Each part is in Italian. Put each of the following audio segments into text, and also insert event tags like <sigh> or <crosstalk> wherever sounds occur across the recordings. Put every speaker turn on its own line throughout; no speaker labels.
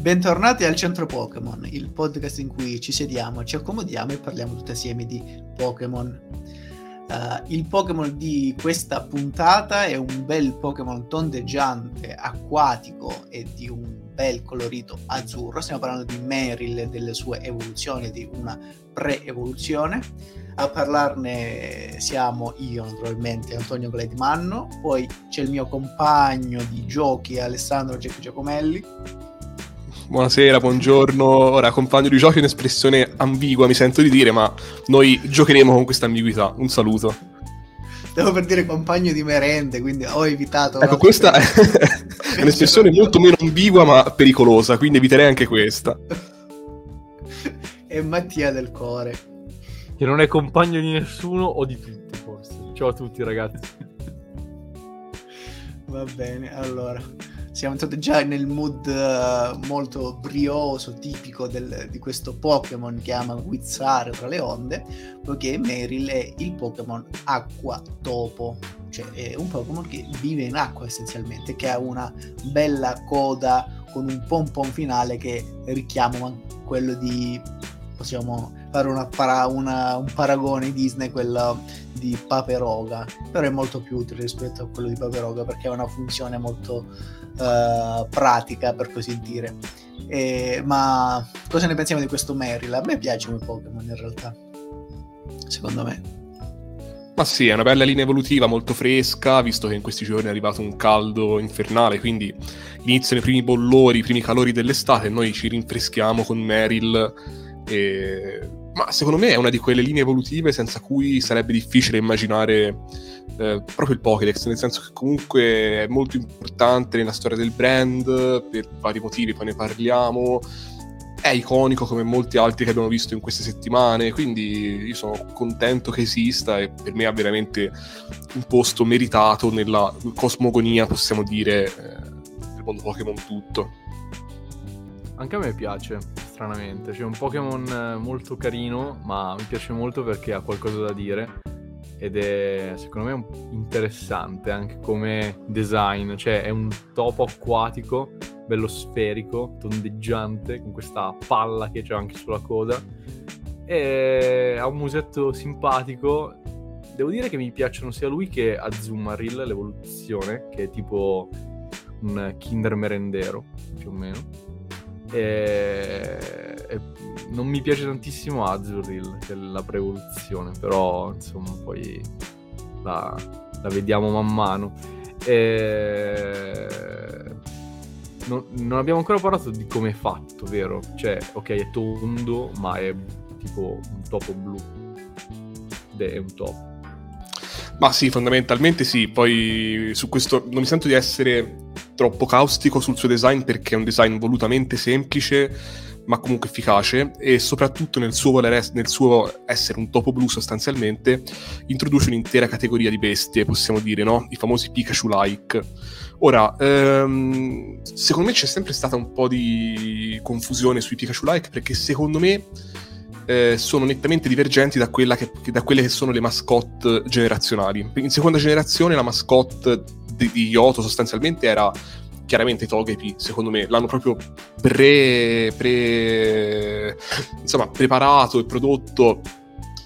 Bentornati al Centro Pokémon, il podcast in cui ci sediamo, ci accomodiamo e parliamo tutti assieme di Pokémon. Uh, il Pokémon di questa puntata è un bel Pokémon tondeggiante, acquatico e di un bel colorito azzurro. Stiamo parlando di Meryl e delle sue evoluzioni, di una pre-evoluzione. A parlarne siamo io, naturalmente, Antonio Gledmanno, poi c'è il mio compagno di giochi, Alessandro Giacomelli
buonasera, buongiorno. Ora, compagno di giochi è un'espressione ambigua, mi sento di dire, ma noi giocheremo con questa ambiguità. Un saluto.
Stavo per dire compagno di merende, quindi ho evitato.
Ecco, questa <laughs> è un'espressione molto meno ambigua ma pericolosa, quindi eviterei anche questa. <laughs>
e Mattia del Core.
Che non è compagno di nessuno o di tutti, forse. Ciao a tutti, ragazzi.
Va bene, allora siamo entrati già nel mood uh, molto brioso, tipico del, di questo Pokémon che ama guizzare tra le onde, poiché Meryl è il Pokémon acqua topo, cioè è un Pokémon che vive in acqua essenzialmente, che ha una bella coda con un pompon finale che richiama quello di possiamo fare una para, una, un paragone Disney, quello di Paperoga, però è molto più utile rispetto a quello di Paperoga perché ha una funzione molto uh, pratica, per così dire. E, ma cosa ne pensiamo di questo Meryl? A me piace come Pokémon in realtà, secondo me.
Ma sì, è una bella linea evolutiva molto fresca, visto che in questi giorni è arrivato un caldo infernale, quindi iniziano i primi bollori, i primi calori dell'estate e noi ci rinfreschiamo con Meryl. E ma secondo me è una di quelle linee evolutive senza cui sarebbe difficile immaginare eh, proprio il Pokédex, nel senso che comunque è molto importante nella storia del brand, per vari motivi, poi ne parliamo. È iconico come molti altri che abbiamo visto in queste settimane, quindi io sono contento che esista e per me ha veramente un posto meritato nella cosmogonia, possiamo dire, eh, del mondo Pokémon tutto.
Anche a me piace, stranamente. C'è un Pokémon eh, molto carino, ma mi piace molto perché ha qualcosa da dire. Ed è, secondo me, interessante anche come design. Cioè, è un topo acquatico, bello sferico, tondeggiante, con questa palla che c'è anche sulla coda. E ha un musetto simpatico. Devo dire che mi piacciono sia lui che Azumarill, l'evoluzione, che è tipo un Kinder merendero, più o meno e, e non mi piace tantissimo Azuril, che è la prevoluzione, però insomma poi la, la vediamo man mano. E... Non, non, abbiamo ancora parlato di come è fatto, vero? Cioè, ok, è tondo, ma è tipo un topo blu. Ed è un topo.
Ma sì, fondamentalmente sì. Poi su questo non mi sento di essere troppo caustico sul suo design perché è un design volutamente semplice ma comunque efficace e soprattutto nel suo, nel suo essere un topo blu sostanzialmente introduce un'intera categoria di bestie, possiamo dire, no? I famosi Pikachu-like. Ora, ehm, secondo me c'è sempre stata un po' di confusione sui Pikachu-like perché secondo me eh, sono nettamente divergenti da, che, da, quelle che sono le mascotte generazionali. In seconda generazione la mascotte di, di Yoto sostanzialmente era chiaramente Togepi, secondo me, l'hanno proprio pre, pre, insomma, preparato e prodotto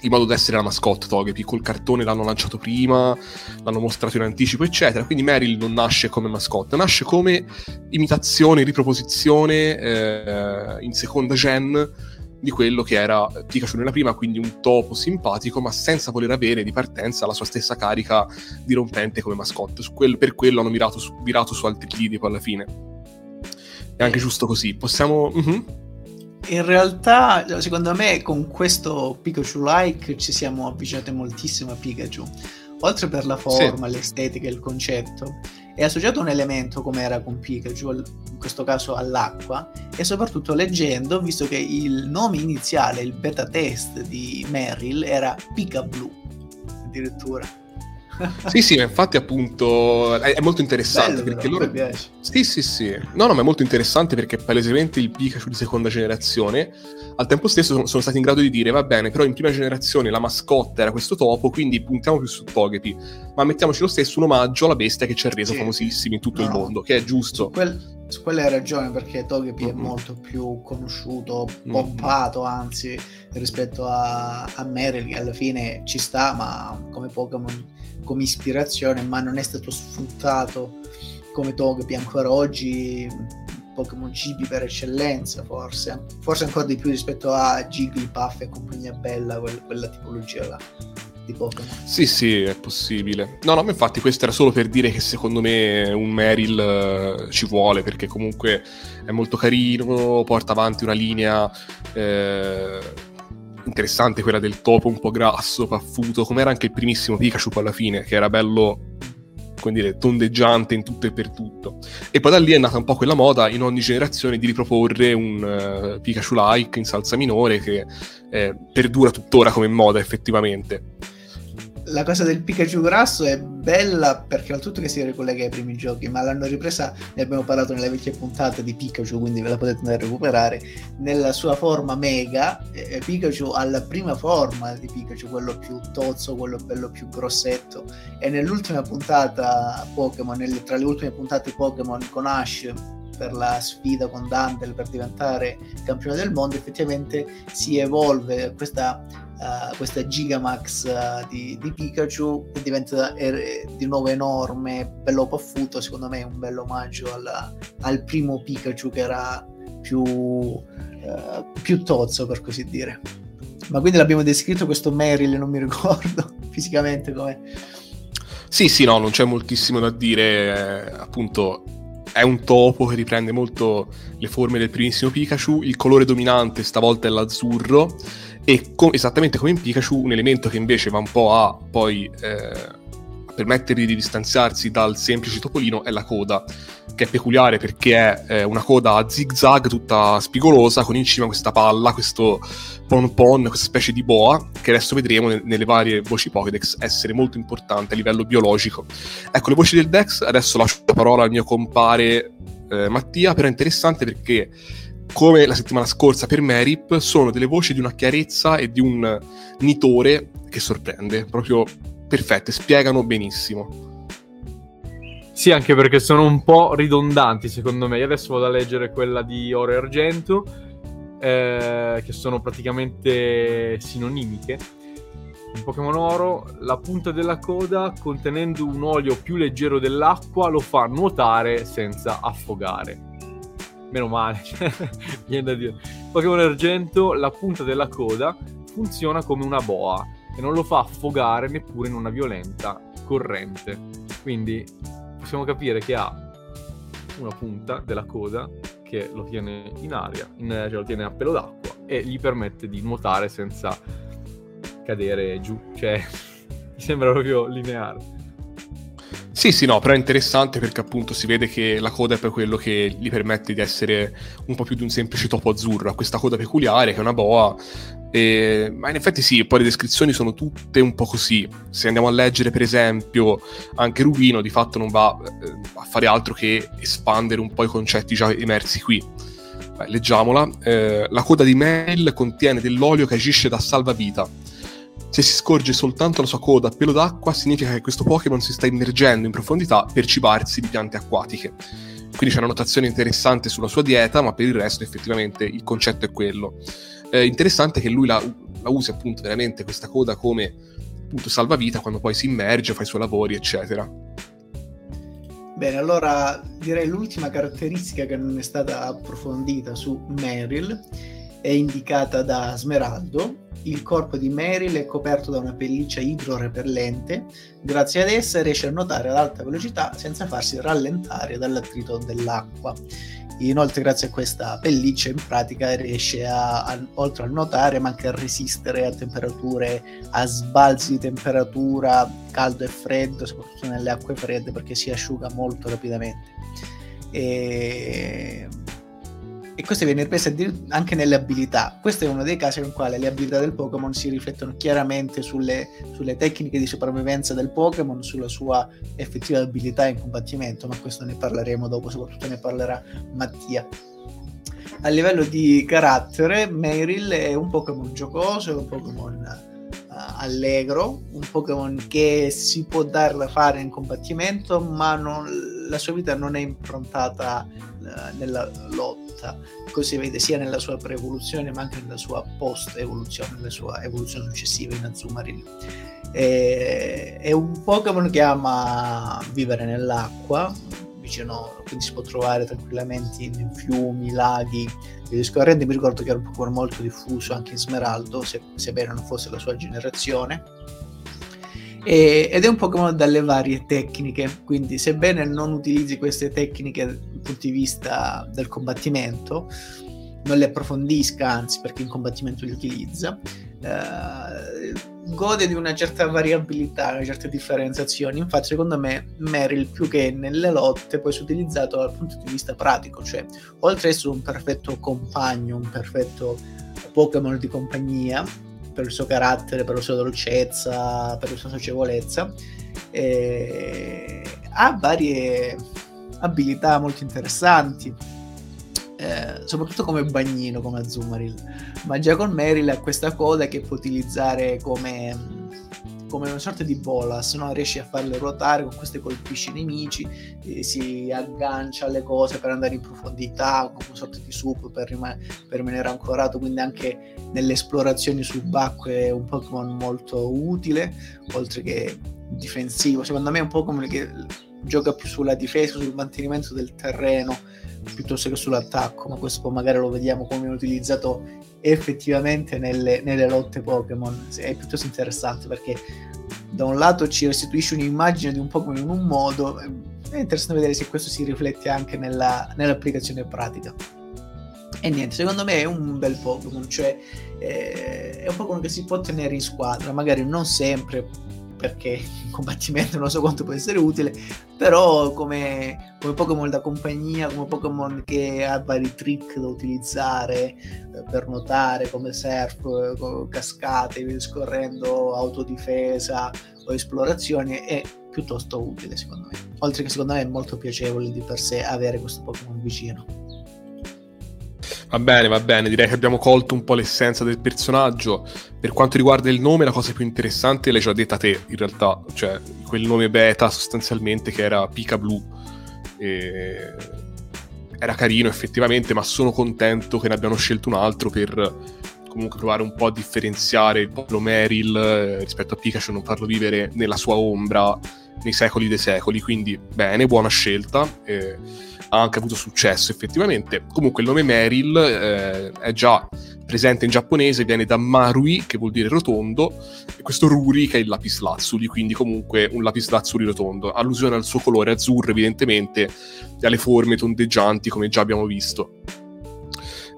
in modo da essere la mascotte Togepi. Col cartone l'hanno lanciato prima, l'hanno mostrato in anticipo, eccetera. Quindi Meryl non nasce come mascotte, nasce come imitazione, riproposizione eh, in seconda gen di quello che era Pikachu nella prima, quindi un topo simpatico, ma senza voler avere di partenza la sua stessa carica dirompente come mascotte. Quel, per quello hanno mirato su, mirato su altri lidi poi alla fine. È anche giusto così. Possiamo... Uh-huh.
In realtà, secondo me, con questo Pikachu-like ci siamo avvicinati moltissimo a Pikachu. Oltre per la forma, sì. l'estetica e il concetto, è associato un elemento come era con Pikachu, in questo caso all'acqua, e soprattutto leggendo, visto che il nome iniziale, il beta test di Meryl era Pika Blue, addirittura <laughs>
sì, sì, infatti appunto è, è molto interessante
Bello,
perché
però,
loro... Sì, sì, sì. No, no, ma è molto interessante perché palesemente il Pikachu di seconda generazione al tempo stesso sono, sono stati in grado di dire va bene, però in prima generazione la mascotte era questo topo, quindi puntiamo più su Togepi, ma mettiamoci lo stesso un omaggio alla bestia che ci ha reso sì. famosissimi in tutto no. il mondo, che è giusto.
Quel su quella hai ragione perché Togepi mm-hmm. è molto più conosciuto, poppato mm-hmm. anzi rispetto a, a Meryl che alla fine ci sta ma come Pokémon come ispirazione ma non è stato sfruttato come Togepi ancora oggi Pokémon Gibi per eccellenza forse forse ancora di più rispetto a Jigglypuff e compagnia bella quella, tipologia là di Pokémon.
Sì, sì, è possibile. No, no, ma infatti questo era solo per dire che secondo me un Meryl uh, ci vuole, perché comunque è molto carino, porta avanti una linea... Eh, interessante quella del topo un po' grasso, paffuto, come era anche il primissimo Pikachu alla fine, che era bello come dire, tondeggiante in tutto e per tutto. E poi da lì è nata un po' quella moda in ogni generazione di riproporre un uh, Pikachu-like in salsa minore che eh, perdura tuttora come moda effettivamente
la cosa del Pikachu grasso è bella perché oltretutto che si ricollega ai primi giochi, ma l'hanno ripresa, ne abbiamo parlato nelle vecchie puntate di Pikachu, quindi ve la potete andare a recuperare, nella sua forma mega, eh, Pikachu ha la prima forma di Pikachu, quello più tozzo, quello bello più grossetto, e nell'ultima puntata Pokémon, tra le ultime puntate Pokémon con Ash, per la sfida con Dante per diventare campione del mondo, effettivamente si evolve questa uh, questa Gigamax uh, di, di, Pikachu e diventa er- di nuovo enorme, bello paffuto, secondo me è un bello omaggio alla, al primo Pikachu che era più, uh, più tozzo per così dire. Ma quindi l'abbiamo descritto questo Meryl, non mi ricordo <laughs> fisicamente come...
Sì, sì, no, non c'è moltissimo da dire, eh, appunto è un topo che riprende molto le forme del primissimo Pikachu, il colore dominante stavolta è l'azzurro e com- esattamente come in Pikachu un elemento che invece va un po' a poi eh, permettergli di distanziarsi dal semplice topolino è la coda che è peculiare perché è una coda a zig-zag tutta spigolosa con in cima questa palla, questo pon-pon, questa specie di boa che adesso vedremo ne- nelle varie voci Pokédex essere molto importante a livello biologico. Ecco, le voci del Dex, adesso lascio la parola al mio compare eh, Mattia, però è interessante perché come la settimana scorsa per Merip, sono delle voci di una chiarezza e di un nitore che sorprende, proprio perfette, spiegano benissimo.
Sì, anche perché sono un po' ridondanti secondo me. Io adesso vado a leggere quella di Oro e Argento, eh, che sono praticamente sinonimiche. In Pokémon Oro la punta della coda, contenendo un olio più leggero dell'acqua, lo fa nuotare senza affogare meno male, viene da dire. Pokémon Argento, la punta della coda funziona come una boa e non lo fa affogare neppure in una violenta corrente. Quindi possiamo capire che ha una punta della coda che lo tiene in aria, in, cioè lo tiene a pelo d'acqua e gli permette di nuotare senza cadere giù. Cioè, <laughs> mi sembra proprio lineare.
Sì, sì, no, però è interessante perché appunto si vede che la coda è per quello che gli permette di essere un po' più di un semplice topo azzurro, ha questa coda peculiare che è una boa, e... ma in effetti sì, poi le descrizioni sono tutte un po' così. Se andiamo a leggere per esempio anche Rubino, di fatto non va eh, a fare altro che espandere un po' i concetti già emersi qui. Beh, leggiamola. Eh, la coda di Mail contiene dell'olio che agisce da salvavita se si scorge soltanto la sua coda a pelo d'acqua, significa che questo Pokémon si sta immergendo in profondità per cibarsi di piante acquatiche. Quindi c'è una notazione interessante sulla sua dieta, ma per il resto effettivamente il concetto è quello. Eh, interessante che lui la, la usi appunto veramente questa coda come appunto salvavita quando poi si immerge, fa i suoi lavori, eccetera.
Bene, allora direi l'ultima caratteristica che non è stata approfondita su Meryl è indicata da Smeraldo, il corpo di Meryl è coperto da una pelliccia idrorepellente, grazie ad essa riesce a nuotare ad alta velocità senza farsi rallentare dall'attrito dell'acqua. Inoltre, grazie a questa pelliccia, in pratica riesce a, a, oltre a nuotare, ma anche a resistere a temperature, a sbalzi di temperatura caldo e freddo, soprattutto nelle acque fredde, perché si asciuga molto rapidamente. E e questo viene ripreso anche nelle abilità. Questo è uno dei casi in cui le abilità del Pokémon si riflettono chiaramente sulle, sulle, tecniche di sopravvivenza del Pokémon, sulla sua effettiva abilità in combattimento, ma questo ne parleremo dopo, soprattutto ne parlerà Mattia. A livello di carattere, Meryl è un Pokémon giocoso, è un Pokémon allegro, un Pokémon che si può dare da fare in combattimento, ma non, la sua vita non è improntata nella lotta, così vede sia nella sua pre-evoluzione ma anche nella sua post-evoluzione, nella sua evoluzione successiva in Azumarill. È, un Pokémon che ama vivere nell'acqua, vicino, quindi si può trovare tranquillamente in fiumi, laghi e. Mi ricordo che era un Pokémon molto diffuso anche in Smeraldo, se, sebbene non fosse la sua generazione. Ed è un Pokémon dalle varie tecniche, quindi sebbene non utilizzi queste tecniche punto di vista del combattimento, non le approfondisca, anzi perché in combattimento li utilizza, eh, gode di una certa variabilità, una certa differenziazione. Infatti, secondo me, Meryl più che nelle lotte può essere utilizzato dal punto di vista pratico, cioè oltre ad essere un perfetto compagno, un perfetto Pokémon di compagnia, per il suo carattere, per la sua dolcezza, per la sua socievolezza. E ha varie abilità molto interessanti, eh, soprattutto come bagnino, come Azumarill. Ma già con Meryl ha questa coda che può utilizzare come come una sorta di bola, se no riesci a farle ruotare con queste colpisce i nemici, si aggancia alle cose per andare in profondità, come una sorta di sup per, rim- per rimanere ancorato, quindi anche nelle esplorazioni subacquee è un Pokémon molto utile, oltre che difensivo. Secondo me è un Pokémon che gioca più sulla difesa, sul mantenimento del terreno piuttosto che sull'attacco, ma questo magari lo vediamo come utilizzato effettivamente nelle, nelle lotte Pokémon. È piuttosto interessante perché da un lato ci restituisce un'immagine di un Pokémon in un modo, è interessante vedere se questo si riflette anche nella, nell'applicazione pratica. E niente, secondo me è un bel Pokémon, cioè eh, è un Pokémon che si può tenere in squadra, magari non sempre, perché in combattimento non so quanto può essere utile, però come, come Pokémon da compagnia, come Pokémon che ha vari trick da utilizzare eh, per nuotare, come surf, eh, cascate, via scorrendo, autodifesa o esplorazioni, è piuttosto utile secondo me. Oltre che secondo me è molto piacevole di per sé avere questo Pokémon vicino.
Va bene, va bene, direi che abbiamo colto un po' l'essenza del personaggio. Per quanto riguarda il nome, la cosa più interessante l'hai già detta te, in realtà, cioè quel nome beta sostanzialmente che era Pika Blue. E... Era carino effettivamente, ma sono contento che ne abbiano scelto un altro per comunque provare un po' a differenziare il popolo Meryl eh, rispetto a Pikachu, non farlo vivere nella sua ombra nei secoli dei secoli. Quindi, bene, buona scelta. Eh ha anche avuto successo effettivamente. Comunque il nome Meryl eh, è già presente in giapponese, viene da Marui, che vuol dire rotondo, e questo Ruri che è il lapislazzuli, quindi comunque un lapislazzuli rotondo, allusione al suo colore azzurro evidentemente e alle forme tondeggianti come già abbiamo visto.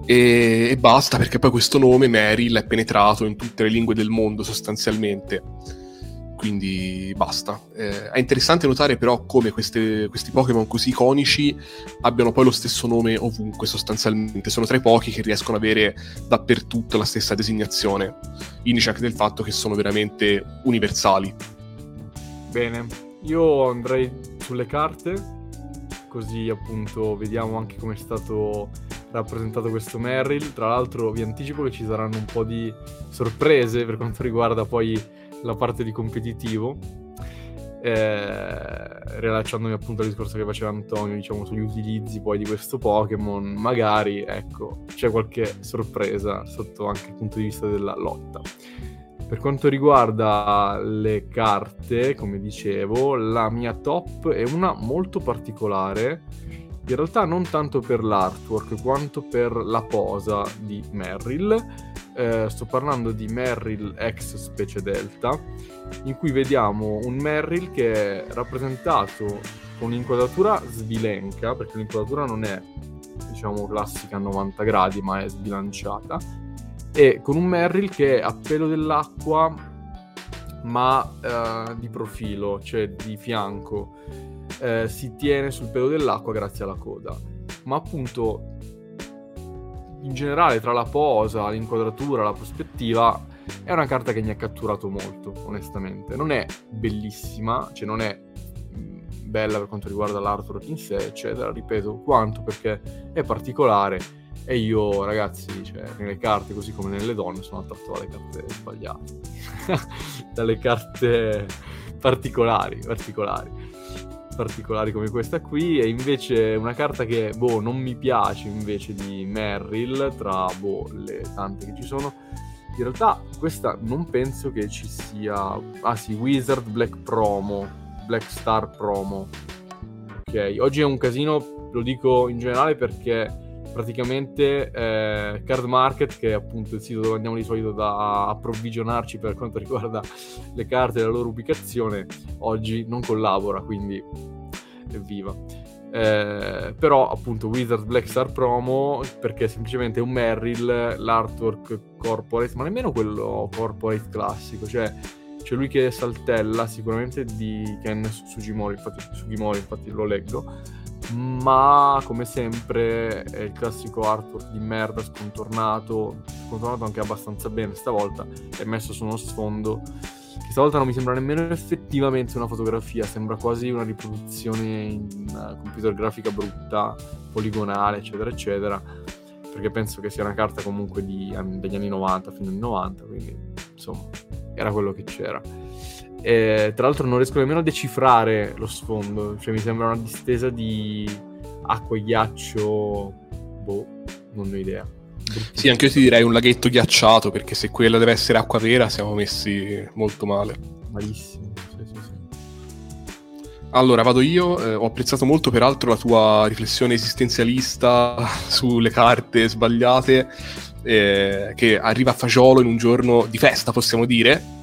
E, e basta perché poi questo nome Meryl è penetrato in tutte le lingue del mondo sostanzialmente quindi basta. Eh, è interessante notare però come queste, questi Pokémon così iconici abbiano poi lo stesso nome ovunque sostanzialmente, sono tra i pochi che riescono ad avere dappertutto la stessa designazione, indice anche del fatto che sono veramente universali.
Bene, io andrei sulle carte, così appunto vediamo anche come è stato rappresentato questo Merrill. Tra l'altro vi anticipo che ci saranno un po' di sorprese per quanto riguarda poi la parte di competitivo, eh, rilacciandomi appunto al discorso che faceva Antonio, diciamo, sugli utilizzi poi di questo Pokémon, magari, ecco, c'è qualche sorpresa sotto anche il punto di vista della lotta. Per quanto riguarda le carte, come dicevo, la mia top è una molto particolare, in realtà non tanto per l'artwork quanto per la posa di Merrill, eh, sto parlando di Merrill X specie Delta, in cui vediamo un Merrill che è rappresentato con un'inquadratura sbilenca, perché l'inquadratura non è diciamo classica a 90 gradi, ma è sbilanciata, e con un Merrill che a pelo dell'acqua, ma eh, di profilo, cioè di fianco. Eh, si tiene sul pelo dell'acqua grazie alla coda. Ma appunto in generale tra la posa, l'inquadratura, la prospettiva, è una carta che mi ha catturato molto, onestamente. Non è bellissima, cioè non è mm, bella per quanto riguarda l'artwork in sé, eccetera, ripeto, quanto perché è particolare e io, ragazzi, cioè, nelle carte, così come nelle donne, sono attratto dalle carte sbagliate, <laughs> dalle carte particolari, particolari. particolari come questa qui. E invece una carta che boh non mi piace invece di Merrill tra boh le tante che ci sono in realtà questa non penso che ci sia ah sì Wizard Black Promo Black Star Promo. Ok oggi è un casino lo dico in generale perché praticamente eh, Card Market, che è appunto il sito dove andiamo di solito da approvvigionarci per quanto <laughs> riguarda le carte e la loro ubicazione, oggi non collabora, quindi evviva. Eh, però appunto Wizard Black Star Promo perché è semplicemente un Merrill l'artwork corporate ma nemmeno quello corporate classico cioè c'è lui che saltella sicuramente di Ken Sugimori infatti, Sugimori, infatti lo leggo ma come sempre è il classico artwork di merda scontornato, scontornato anche abbastanza bene stavolta, è messo su uno sfondo che stavolta non mi sembra nemmeno effettivamente una fotografia, sembra quasi una riproduzione in computer grafica brutta, poligonale, eccetera, eccetera, perché penso che sia una carta comunque di, degli anni 90, fino agli 90, quindi insomma era quello che c'era. E, tra l'altro non riesco nemmeno a decifrare lo sfondo, cioè mi sembra una distesa di acqua e ghiaccio, boh, non ho idea.
Sì, anche io ti direi un laghetto ghiacciato, perché se quella deve essere acqua vera siamo messi molto male.
Malissimo, sì, sì, sì.
Allora, vado io. Eh, ho apprezzato molto, peraltro, la tua riflessione esistenzialista <laughs> sulle carte sbagliate, eh, che arriva a fagiolo in un giorno di festa, possiamo dire,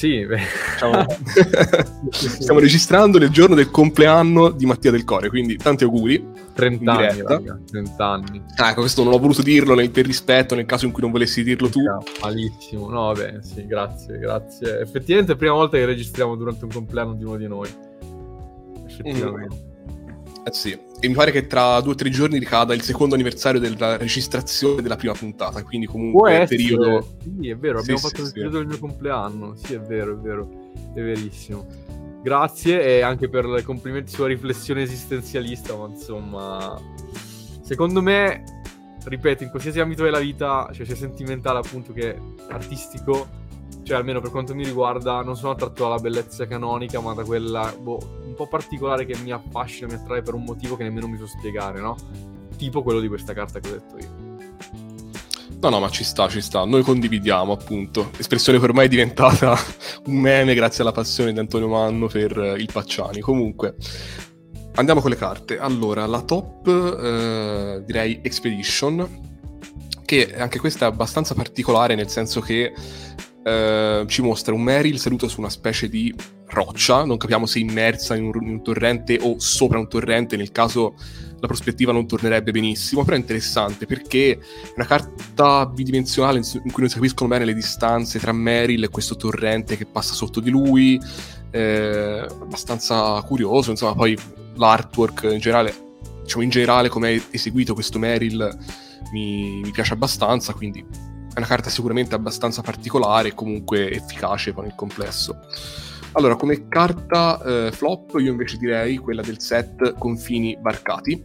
sì, <laughs>
diciamo, <laughs> stiamo registrando nel giorno del compleanno di Mattia del Core, quindi tanti auguri.
30 anni, raga, 30 anni.
Ah, ecco, questo non ho voluto dirlo nel, per rispetto, nel caso in cui non volessi dirlo tu.
malissimo, no, vabbè, sì, grazie, grazie. Effettivamente è la prima volta che registriamo durante un compleanno di uno di noi. Effettivamente. Mm.
Eh sì, e mi pare che tra due o tre giorni ricada il secondo anniversario della registrazione della prima puntata, quindi comunque
è
periodo...
Sì, è vero, abbiamo sì, fatto sì, il periodo del mio compleanno, sì, è vero, è vero, è verissimo. Grazie e anche per i complimenti sulla riflessione esistenzialista, ma insomma, secondo me, ripeto, in qualsiasi ambito della vita, cioè sia sentimentale appunto che artistico, cioè almeno per quanto mi riguarda, non sono attratto dalla bellezza canonica, ma da quella boh, un po' particolare che mi affascina, mi attrae per un motivo che nemmeno mi so spiegare, no? Tipo quello di questa carta che ho detto io.
No, no, ma ci sta, ci sta. Noi condividiamo, appunto. Espressione che ormai è diventata <laughs> un meme grazie alla passione di Antonio Manno per il Pacciani. Comunque, andiamo con le carte. Allora, la top, eh, direi Expedition, che anche questa è abbastanza particolare, nel senso che eh, ci mostra un Meryl seduto su una specie di roccia, non capiamo se immersa in un, in un, torrente o sopra un torrente, nel caso la prospettiva non tornerebbe benissimo, però è interessante perché è una carta bidimensionale in cui non si capiscono bene le distanze tra Meryl e questo torrente che passa sotto di lui, eh, abbastanza curioso, insomma poi l'artwork in generale, diciamo in generale come è eseguito questo Meryl mi, mi piace abbastanza, quindi è una carta sicuramente abbastanza particolare e comunque efficace poi nel complesso. Allora, come carta eh, flop io invece direi quella del set Confini Barcati,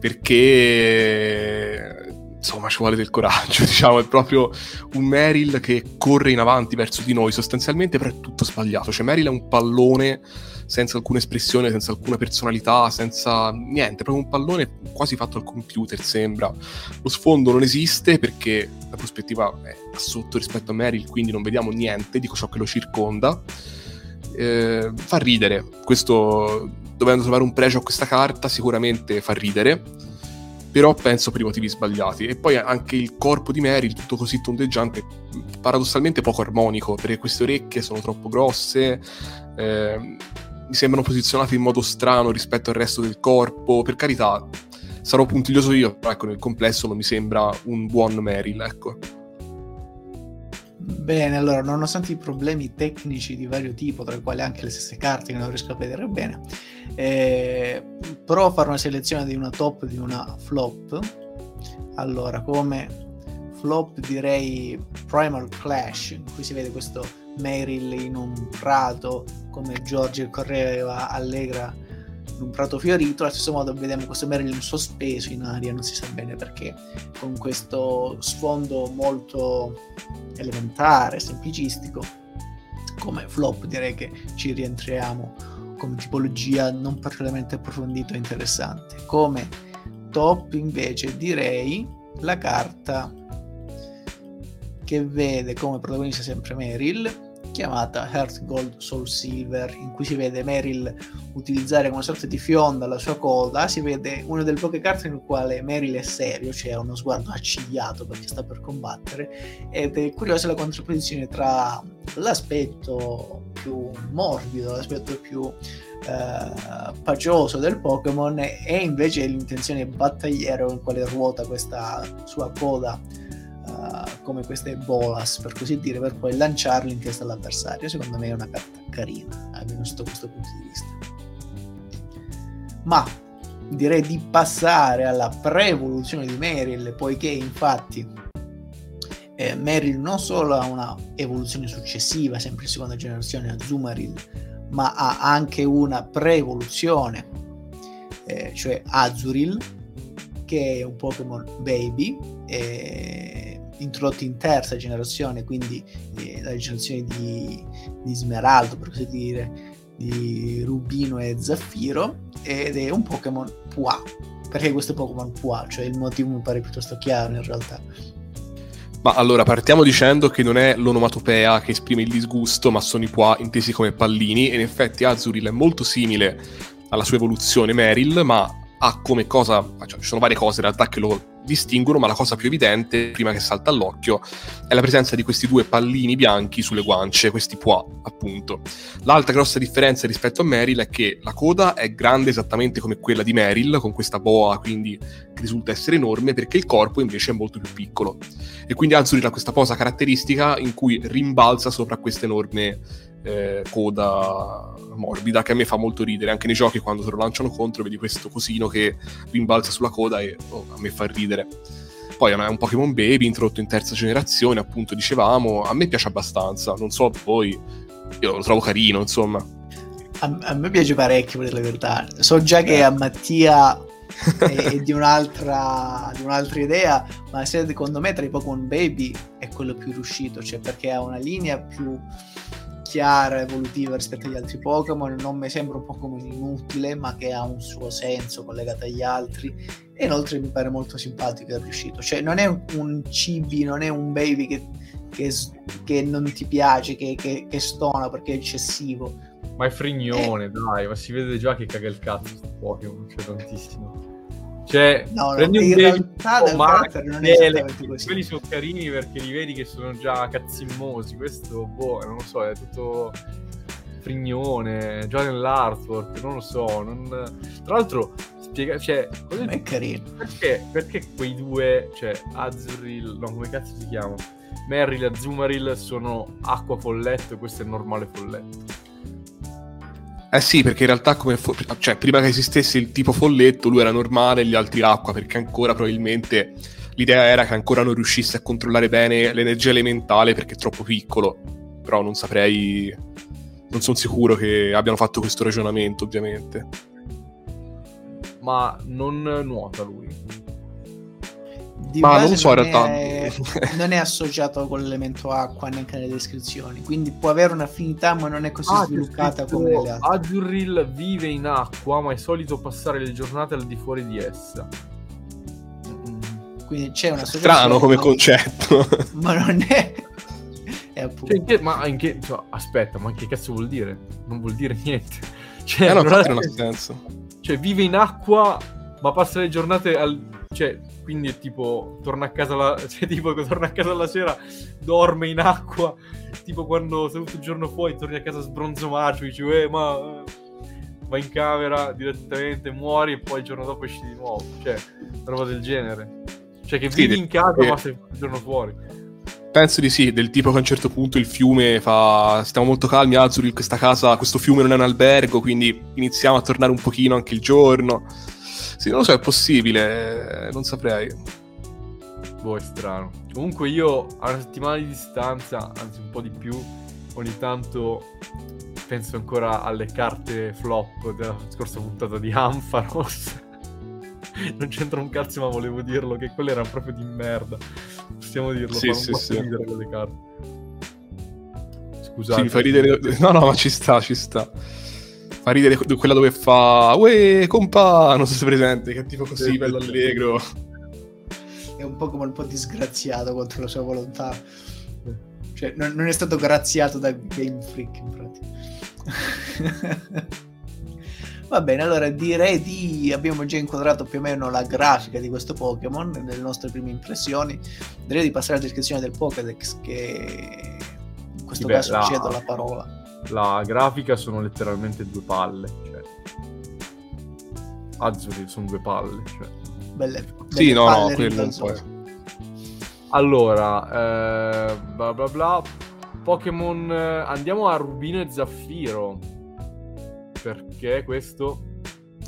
perché insomma ci vuole del coraggio, <laughs> diciamo, è proprio un Meryl che corre in avanti verso di noi sostanzialmente, però è tutto sbagliato, cioè Meryl è un pallone senza alcuna espressione, senza alcuna personalità, senza niente, proprio un pallone quasi fatto al computer sembra. Lo sfondo non esiste perché la prospettiva è sotto rispetto a Meryl, quindi non vediamo niente di ciò che lo circonda. Eh, fa ridere, questo dovendo trovare un pregio a questa carta sicuramente fa ridere però penso per i motivi sbagliati. E poi anche il corpo di Mary, tutto così tondeggiante, paradossalmente poco armonico, perché queste orecchie sono troppo grosse, eh, mi sembrano posizionate in modo strano rispetto al resto del corpo. Per carità, sarò puntiglioso io, però ecco, nel complesso non mi sembra un buon Meryl, ecco.
Bene, allora, nonostante i problemi tecnici di vario tipo, tra i quali anche le stesse carte che non riesco a vedere bene, eh, provo a fare una selezione di una top e di una flop. Allora, come flop direi Primal Clash, in cui si vede questo Meryl in un prato, come Giorgio correva allegra in un prato fiorito, allo stesso modo vediamo questo Marilyn sospeso in aria, non si sa bene perché, con questo sfondo molto elementare, semplicistico, come flop direi che ci rientriamo come tipologia non particolarmente approfondito e interessante. Come top invece direi la carta che vede come protagonista sempre Meryl chiamata Heart Gold Soul Silver, in cui si vede Meryl utilizzare una sorta di fionda la sua coda, si vede una delle poche carte nel quale Meryl è serio, cioè ha uno sguardo accigliato perché sta per combattere, ed è curiosa la contrapposizione tra l'aspetto più morbido, l'aspetto più eh, pacioso del Pokémon e invece l'intenzione battagliera con quale ruota questa sua coda come queste bolas per così dire per poi lanciarli in testa all'avversario. Secondo me è una carta carina almeno sotto questo punto di vista. Ma direi di passare alla pre-evoluzione di Meryl poiché infatti eh, Meryl non solo ha una evoluzione successiva sempre in seconda generazione a Zumaril ma ha anche una pre-evoluzione eh, cioè Azuril che è un Pokémon baby eh, introdotti in terza generazione, quindi eh, la generazione di, di, Smeraldo, per così dire, di Rubino e Zaffiro, ed è un Pokémon Pua. Perché questo Pokémon Pua? Cioè il motivo mi pare piuttosto chiaro in realtà.
Ma allora partiamo dicendo che non è l'onomatopea che esprime il disgusto, ma sono i Pua intesi come pallini, e in effetti Azuril è molto simile alla sua evoluzione Meryl, ma ha come cosa, cioè, ci sono varie cose in realtà che lo distinguono, ma la cosa più evidente, prima che salta all'occhio, è la presenza di questi due pallini bianchi sulle guance, questi pois, appunto. L'altra grossa differenza rispetto a Meryl è che la coda è grande esattamente come quella di Meryl, con questa boa, quindi che risulta essere enorme, perché il corpo invece è molto più piccolo. E quindi Azuril ha questa posa caratteristica in cui rimbalza sopra questa enorme eh, coda morbida che a me fa molto ridere. Anche nei giochi quando te lo lanciano contro vedi questo cosino che rimbalza sulla coda e oh, a me fa ridere. Poi è un Pokémon Baby introdotto in terza generazione appunto dicevamo. A me piace abbastanza non so poi io lo trovo carino insomma.
A, a me piace parecchio per la verità. So già che a Mattia <laughs> è, di, un'altra, di un'altra idea ma secondo me tra i Pokémon Baby è quello più riuscito cioè perché ha una linea più chiara, evolutiva rispetto agli altri Pokémon, non mi sembra un Pokémon inutile, ma che ha un suo senso collegato agli altri. E inoltre mi pare molto simpatico e riuscito. Cioè, non è un cibi, non è un baby che, che, che non ti piace, che, che, che, stona perché è eccessivo.
Ma è frignone, eh. dai, ma si vede già che caga il cazzo questo Pokémon, cioè tantissimo. Cioè, no, no, in realtà del carattere non è esattamente così. Quelli sono carini perché li vedi che sono già cazzimmosi. Questo, boh, non lo so, è tutto frignone, già nell'artwork, non lo so. Non... Tra l'altro, spiega, cioè,
cosa è carino.
Perché, perché quei due, cioè Azuril, no, come cazzo si chiama? Merrill e Azumaril sono acqua folletto e questo è normale folletto.
Eh sì, perché in realtà come fo- cioè, prima che esistesse il tipo folletto, lui era normale e gli altri acqua, perché ancora probabilmente l'idea era che ancora non riuscisse a controllare bene l'energia elementale perché è troppo piccolo. Però non saprei. Non sono sicuro che abbiano fatto questo ragionamento, ovviamente.
Ma non nuota lui
di ma non so in realtà è, non è associato con l'elemento acqua neanche nelle descrizioni quindi può avere un'affinità ma non è così ah, sviluppata come le altre.
Azuril vive in acqua ma è solito passare le giornate al di fuori di essa.
Quindi c'è una
strano come concetto. <laughs>
Ma non è,
è cioè, che, ma in che cioè, aspetta ma che cazzo vuol dire? Non vuol dire <laughs> niente. Cioè,
eh no, non, ha, non <laughs> ha senso.
Cioè vive in acqua ma passa le giornate al cioè quindi è tipo torna a casa la, <laughs> cioè tipo torna a casa la sera dorme in acqua tipo quando sei tutto il giorno fuori torni a casa sbronzomato dici eh ma eh, vai in camera direttamente muori e poi il giorno dopo esci di nuovo. Cioè una roba del genere. Cioè che sì, vivi in casa eh, ma sei il giorno fuori.
Penso di sì del tipo che a un certo punto il fiume fa stiamo molto calmi Azuri questa casa questo fiume non è un albergo quindi iniziamo a tornare un pochino anche il giorno sì, non lo so, è possibile, non saprei.
Boh, è strano. Comunque io a una settimana di distanza, anzi un po' di più, ogni tanto penso ancora alle carte flop della scorsa puntata di Ampharos. <laughs> non c'entra un cazzo, ma volevo dirlo, che quelle erano proprio di merda. Possiamo dirlo,
sì, sì, sì.
ridere quelle carte.
Scusate. Sì, mi ridere... No, no, ma ci sta, ci sta. Fa ridere quella dove fa Uè, compa! Non so se sei presente, che è tipo così, bello allegro.
È un Pokémon un po' disgraziato contro la sua volontà. Cioè, non, non è stato graziato da Game Freak, in pratica. <laughs> Va bene, allora direi di abbiamo già inquadrato più o meno la grafica di questo Pokémon nelle nostre prime impressioni. Direi di passare alla descrizione del Pokédex che in questo
beh,
caso
la-
cedo la parola.
La grafica sono letteralmente due palle. Cioè. Azzurri sono due palle. Cioè.
Belle,
Sì,
belle
no, no,
palle
quello un po' è.
Allora, eh, bla bla bla. Pokémon. eh, Andiamo a Rubino e Zaffiro. Perché questo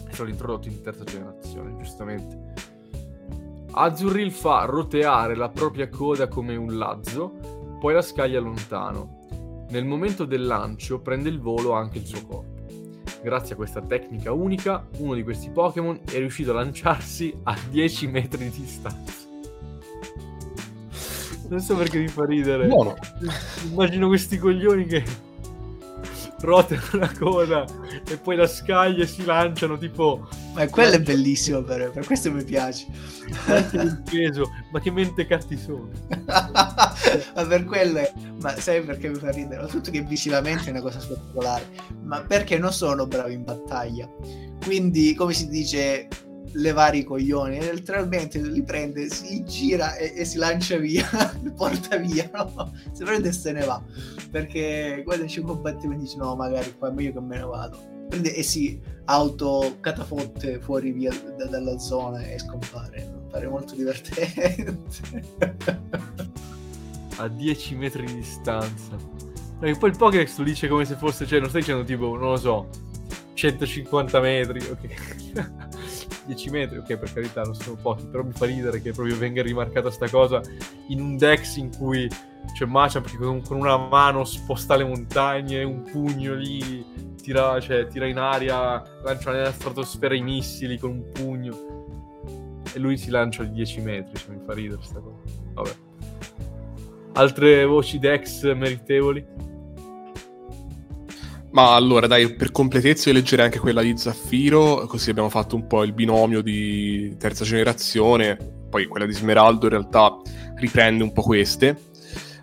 è stato introdotto in terza generazione, giustamente. Azuril fa roteare la propria coda come un lazzo, poi la scaglia lontano. Nel momento del lancio prende il volo anche il suo corpo. Grazie a questa tecnica unica, uno di questi Pokémon è riuscito a lanciarsi a 10 metri di distanza. Non so perché mi fa ridere.
Buono.
Immagino questi coglioni che roteano la coda e poi la scaglia e si lanciano tipo
Ma quello è bellissimo per, per questo mi piace.
peso. Ma che mentecatti sono? <laughs>
ma per quello è... Ma sai perché mi fa ridere? Tutto che visivamente è una cosa spettacolare, ma perché non sono bravi in battaglia. Quindi, come si dice, levare i coglioni, letteralmente li prende, si gira e, e si lancia via, <laughs> porta via, no? Si prende e se ne va. Perché quando c'è un combattimento dice no, magari qua è meglio che me ne vado. Prende e si autocatafotte fuori via da- dalla zona e scompare. Pare molto divertente. <laughs>
A 10 metri di distanza. Perché poi il Pokédex lo dice come se fosse, cioè non stai dicendo tipo, non lo so, 150 metri, ok. <laughs> 10 metri, ok, per carità, non sono pochi, però mi fa ridere che proprio venga rimarcata sta cosa in un Dex in cui c'è Machamp che con, una mano sposta le montagne, un pugno lì tira, cioè, tira in aria, lancia nella stratosfera i missili con un pugno e lui si lancia di 10 metri, cioè mi fa ridere sta cosa. Vabbè. Altre voci Dex meritevoli?
Ma allora, dai, per completezza io leggerei anche quella di Zaffiro, così abbiamo fatto un po' il binomio di terza generazione, poi quella di Smeraldo in realtà riprende un po' queste.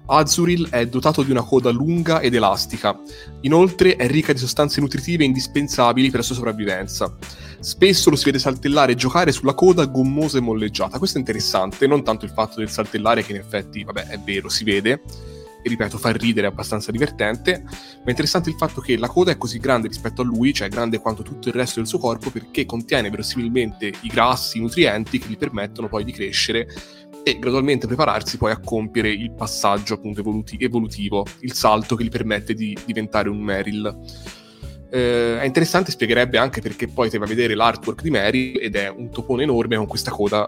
Azuril è dotato di una coda lunga ed elastica, inoltre è ricca di sostanze nutritive indispensabili per la sua sopravvivenza. Spesso lo si vede saltellare e giocare sulla coda gommosa e molleggiata. Questo è interessante, non tanto il fatto del saltellare che in effetti, vabbè, è vero, si vede, ripeto, fa ridere, è abbastanza divertente, ma è interessante il fatto che la coda è così grande rispetto a lui, cioè grande quanto tutto il resto del suo corpo, perché contiene verosimilmente i grassi, i nutrienti che gli permettono poi di crescere e gradualmente prepararsi poi a compiere il passaggio appunto evoluti- evolutivo, il salto che gli permette di diventare un Meryl. Eh, è interessante, spiegherebbe anche perché poi ti va a vedere l'artwork di Meryl ed è un topone enorme con questa coda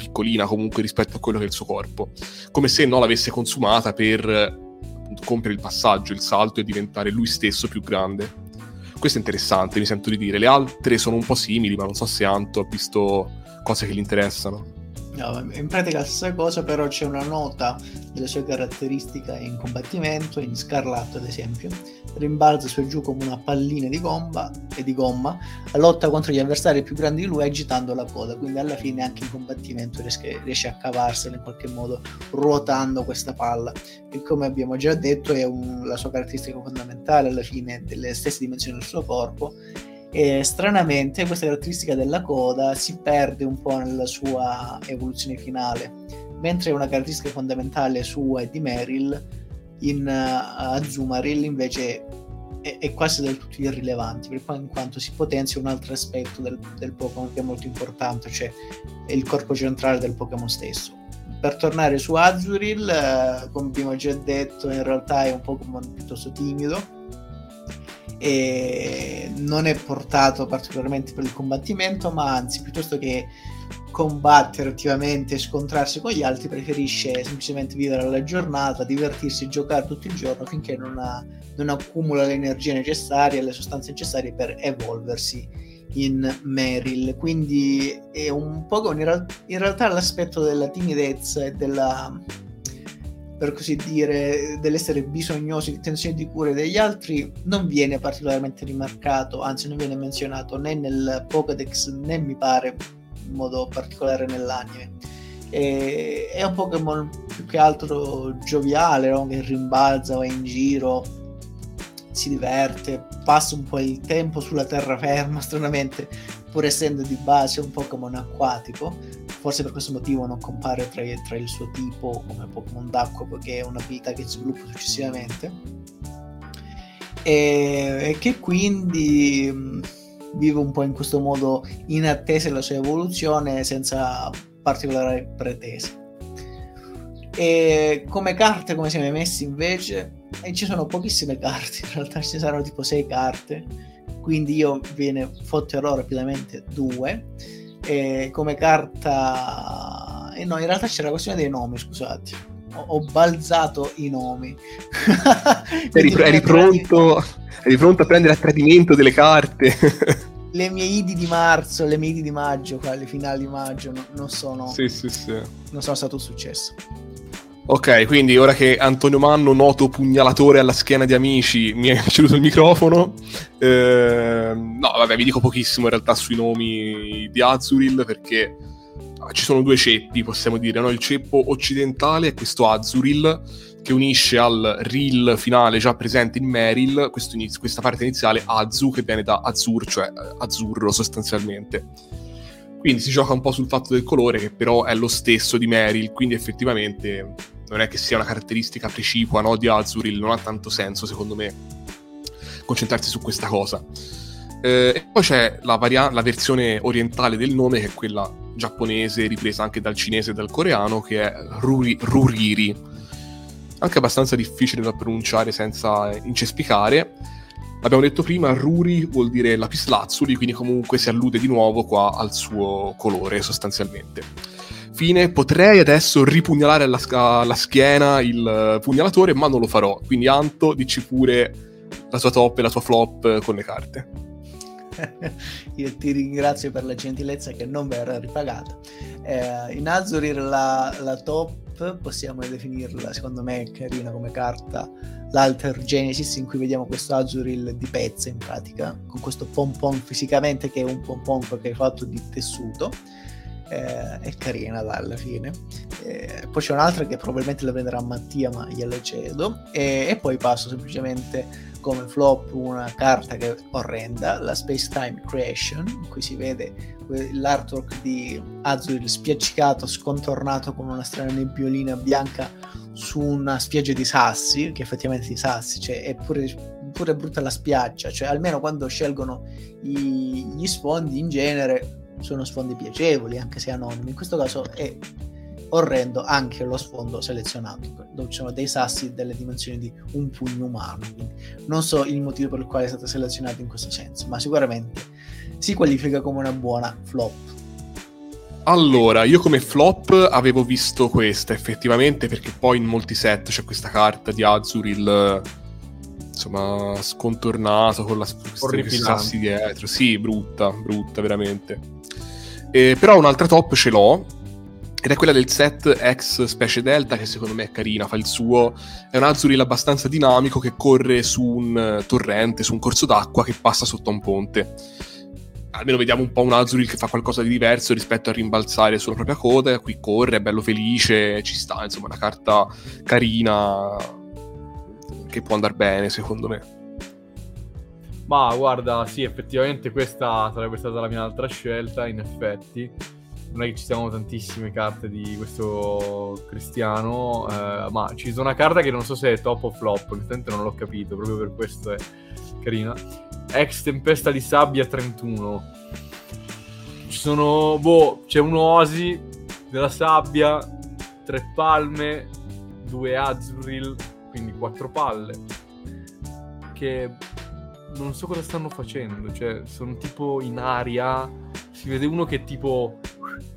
piccolina comunque rispetto a quello che è il suo corpo, come se non l'avesse consumata per appunto, compiere il passaggio, il salto e diventare lui stesso più grande. Questo è interessante, mi sento di dire. Le altre sono un po' simili, ma non so se Anto ha visto cose che gli interessano.
No, in pratica la stessa cosa, però c'è una nota delle sue caratteristiche in combattimento, in scarlatto ad esempio, rimbalza su e giù come una pallina di gomma e di gomma, lotta contro gli avversari più grandi di lui agitando la coda, quindi alla fine anche in combattimento riesce, riesce a cavarsela in qualche modo ruotando questa palla, che come abbiamo già detto è un- la sua caratteristica fondamentale alla fine delle stesse dimensioni del suo corpo e stranamente questa caratteristica della coda si perde un po' nella sua evoluzione finale, mentre una caratteristica fondamentale sua e di Meryl in uh, Azumarill invece è, è quasi del tutto irrilevante, per in quanto si potenzia un altro aspetto del, del Pokémon che è molto importante, cioè il corpo centrale del Pokémon stesso. Per tornare su Azuril, eh, come abbiamo già detto, in realtà è un Pokémon piuttosto timido, e non è portato particolarmente per il combattimento, ma anzi, piuttosto che combattere attivamente e scontrarsi con gli altri, preferisce semplicemente vivere la giornata, divertirsi, giocare tutto il giorno finché non, ha- non accumula le energie necessarie, le sostanze necessarie per evolversi in Meryl. Quindi è un po' in, real- in realtà l'aspetto della timidezza e della per così dire, dell'essere bisognosi di attenzione e di cure degli altri non viene particolarmente rimarcato, anzi non viene menzionato né nel Pokédex né mi pare in modo particolare nell'anime. E, è un Pokémon più che altro gioviale, no? che rimbalza, va in giro, si diverte, passa un po' il tempo sulla terraferma, <laughs> stranamente, pur essendo di base un Pokémon acquatico, forse per questo motivo non compare tra, tra il suo tipo come Pokémon d'acqua, perché è un'abilità che sviluppa successivamente, e, e che quindi vive un po' in questo modo in attesa della sua evoluzione senza particolari pretese. E come carte, come siamo messi invece, e ci sono pochissime carte, in realtà ci saranno tipo 6 carte, quindi io ve ne fotterò rapidamente due. E come carta... E no, in realtà c'era la questione dei nomi, scusate. Ho, ho balzato i nomi. <laughs>
eri, eri, pronto, eri pronto a prendere a tradimento delle carte. <laughs>
le mie idi di marzo, le mie idi di maggio, le finali di maggio, no, non sono...
Sì, sì, sì.
Non sono stato un successo.
Ok, quindi ora che Antonio Manno, noto pugnalatore alla schiena di amici, mi ha ceduto il microfono, eh, no, vabbè, vi dico pochissimo in realtà sui nomi di Azuril perché ci sono due ceppi, possiamo dire, no? il ceppo occidentale è questo Azuril che unisce al reel finale già presente in Meryl inizio, questa parte iniziale Azu che viene da Azur, cioè eh, azzurro sostanzialmente. Quindi si gioca un po' sul fatto del colore che però è lo stesso di Meryl, quindi effettivamente non è che sia una caratteristica precipua no, di Azuril, non ha tanto senso secondo me concentrarsi su questa cosa. Eh, e poi c'è la, varia- la, versione orientale del nome che è quella giapponese ripresa anche dal cinese e dal coreano che è Ruri- Ruriri anche abbastanza difficile da pronunciare senza incespicare Abbiamo detto prima, Ruri vuol dire lapislazzuli, quindi comunque si allude di nuovo qua al suo colore sostanzialmente. Fine, potrei adesso ripugnalare alla, alla schiena il pugnalatore, ma non lo farò. Quindi Anto, dici pure la tua top e la tua flop con le carte. <laughs>
Io ti ringrazio per la gentilezza che non verrà ripagata. Eh, in Azurir la, la top possiamo definirla, secondo me, carina come carta l'Alter Genesis in cui vediamo questo Azuril di pezze in pratica con questo pompon fisicamente che è un pompon perché è fatto di tessuto eh, è carina alla fine. Eh, poi c'è un'altra che probabilmente la prenderà Mattia ma gliela cedo. E, e poi passo semplicemente come flop una carta che è orrenda, la Space Time Creation, in cui si vede l'artwork di Azuril spiaccicato, scontornato con una strana nebbiolina bianca su una spiaggia di sassi, che effettivamente di sassi, cioè è pure, pure brutta la spiaggia, cioè almeno quando scelgono i, gli sfondi in genere sono sfondi piacevoli, anche se anonimi, in questo caso è orrendo anche lo sfondo selezionato, dove ci sono dei sassi delle dimensioni di un pugno umano, quindi non so il motivo per il quale è stato selezionato in questo senso, ma sicuramente si qualifica come una buona flop.
Allora, io come flop avevo visto questa effettivamente perché poi in molti set c'è questa carta di Azuril insomma scontornato con la sassi dietro. Sì, brutta, brutta veramente. Eh, però un'altra top ce l'ho ed è quella del set ex Specie Delta che secondo me è carina, fa il suo. È un Azuril abbastanza dinamico che corre su un torrente, su un corso d'acqua che passa sotto un ponte almeno vediamo un po' un Azuril che fa qualcosa di diverso rispetto a rimbalzare sulla propria coda. Qui corre, è bello felice, ci sta, insomma, una carta carina che può andare bene, secondo me.
Ma guarda, sì, effettivamente questa sarebbe stata la mia altra scelta, in effetti. Non è che ci siano tantissime carte di questo cristiano, eh, ma ci sono una carta che non so se è top o flop, onestamente non l'ho capito, proprio per questo è carina ex tempesta di sabbia 31. Ci sono, boh, c'è un oasi della sabbia, tre palme, due azuril, quindi quattro palle, che non so cosa stanno facendo, cioè sono tipo in aria, si vede uno che tipo,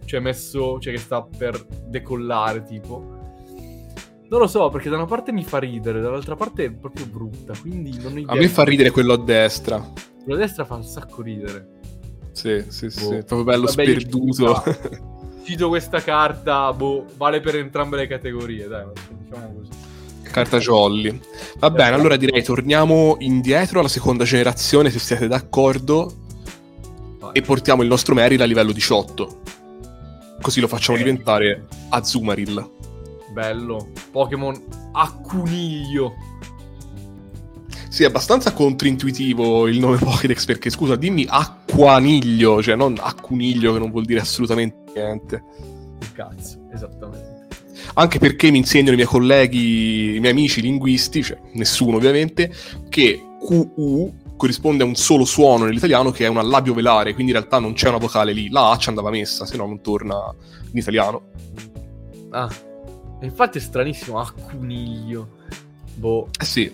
cioè messo, cioè che sta per decollare tipo. Non lo so, perché da una parte mi fa ridere, dall'altra parte è proprio brutta, quindi non ho idea.
A me fa ridere quello a destra.
Quello a destra fa un sacco ridere.
Sì, sì, boh. sì, proprio bello Vabbè, sperduto.
cito questa carta, boh, vale per entrambe le categorie, dai, diciamo così.
Carta jolly. Va bene, allora direi torniamo indietro alla seconda generazione, se siete d'accordo, e portiamo il nostro Meryl a livello 18. Così lo facciamo
Ok.
diventare Azumarill.
Bello. Pokémon a coniglio.
Sì, è abbastanza controintuitivo il nome Pokédex perché, scusa, dimmi acquaniglio, cioè non accuniglio che non vuol dire assolutamente niente.
Cazzo, esattamente.
Anche perché mi insegnano i miei colleghi, i miei amici linguisti, cioè nessuno ovviamente, che QU corrisponde a un solo suono nell'italiano che è una labio velare, quindi in realtà non c'è una vocale lì, la A ci andava messa, se no non torna in italiano.
Ah, infatti è stranissimo, a coniglio. Boh,
Eh sì,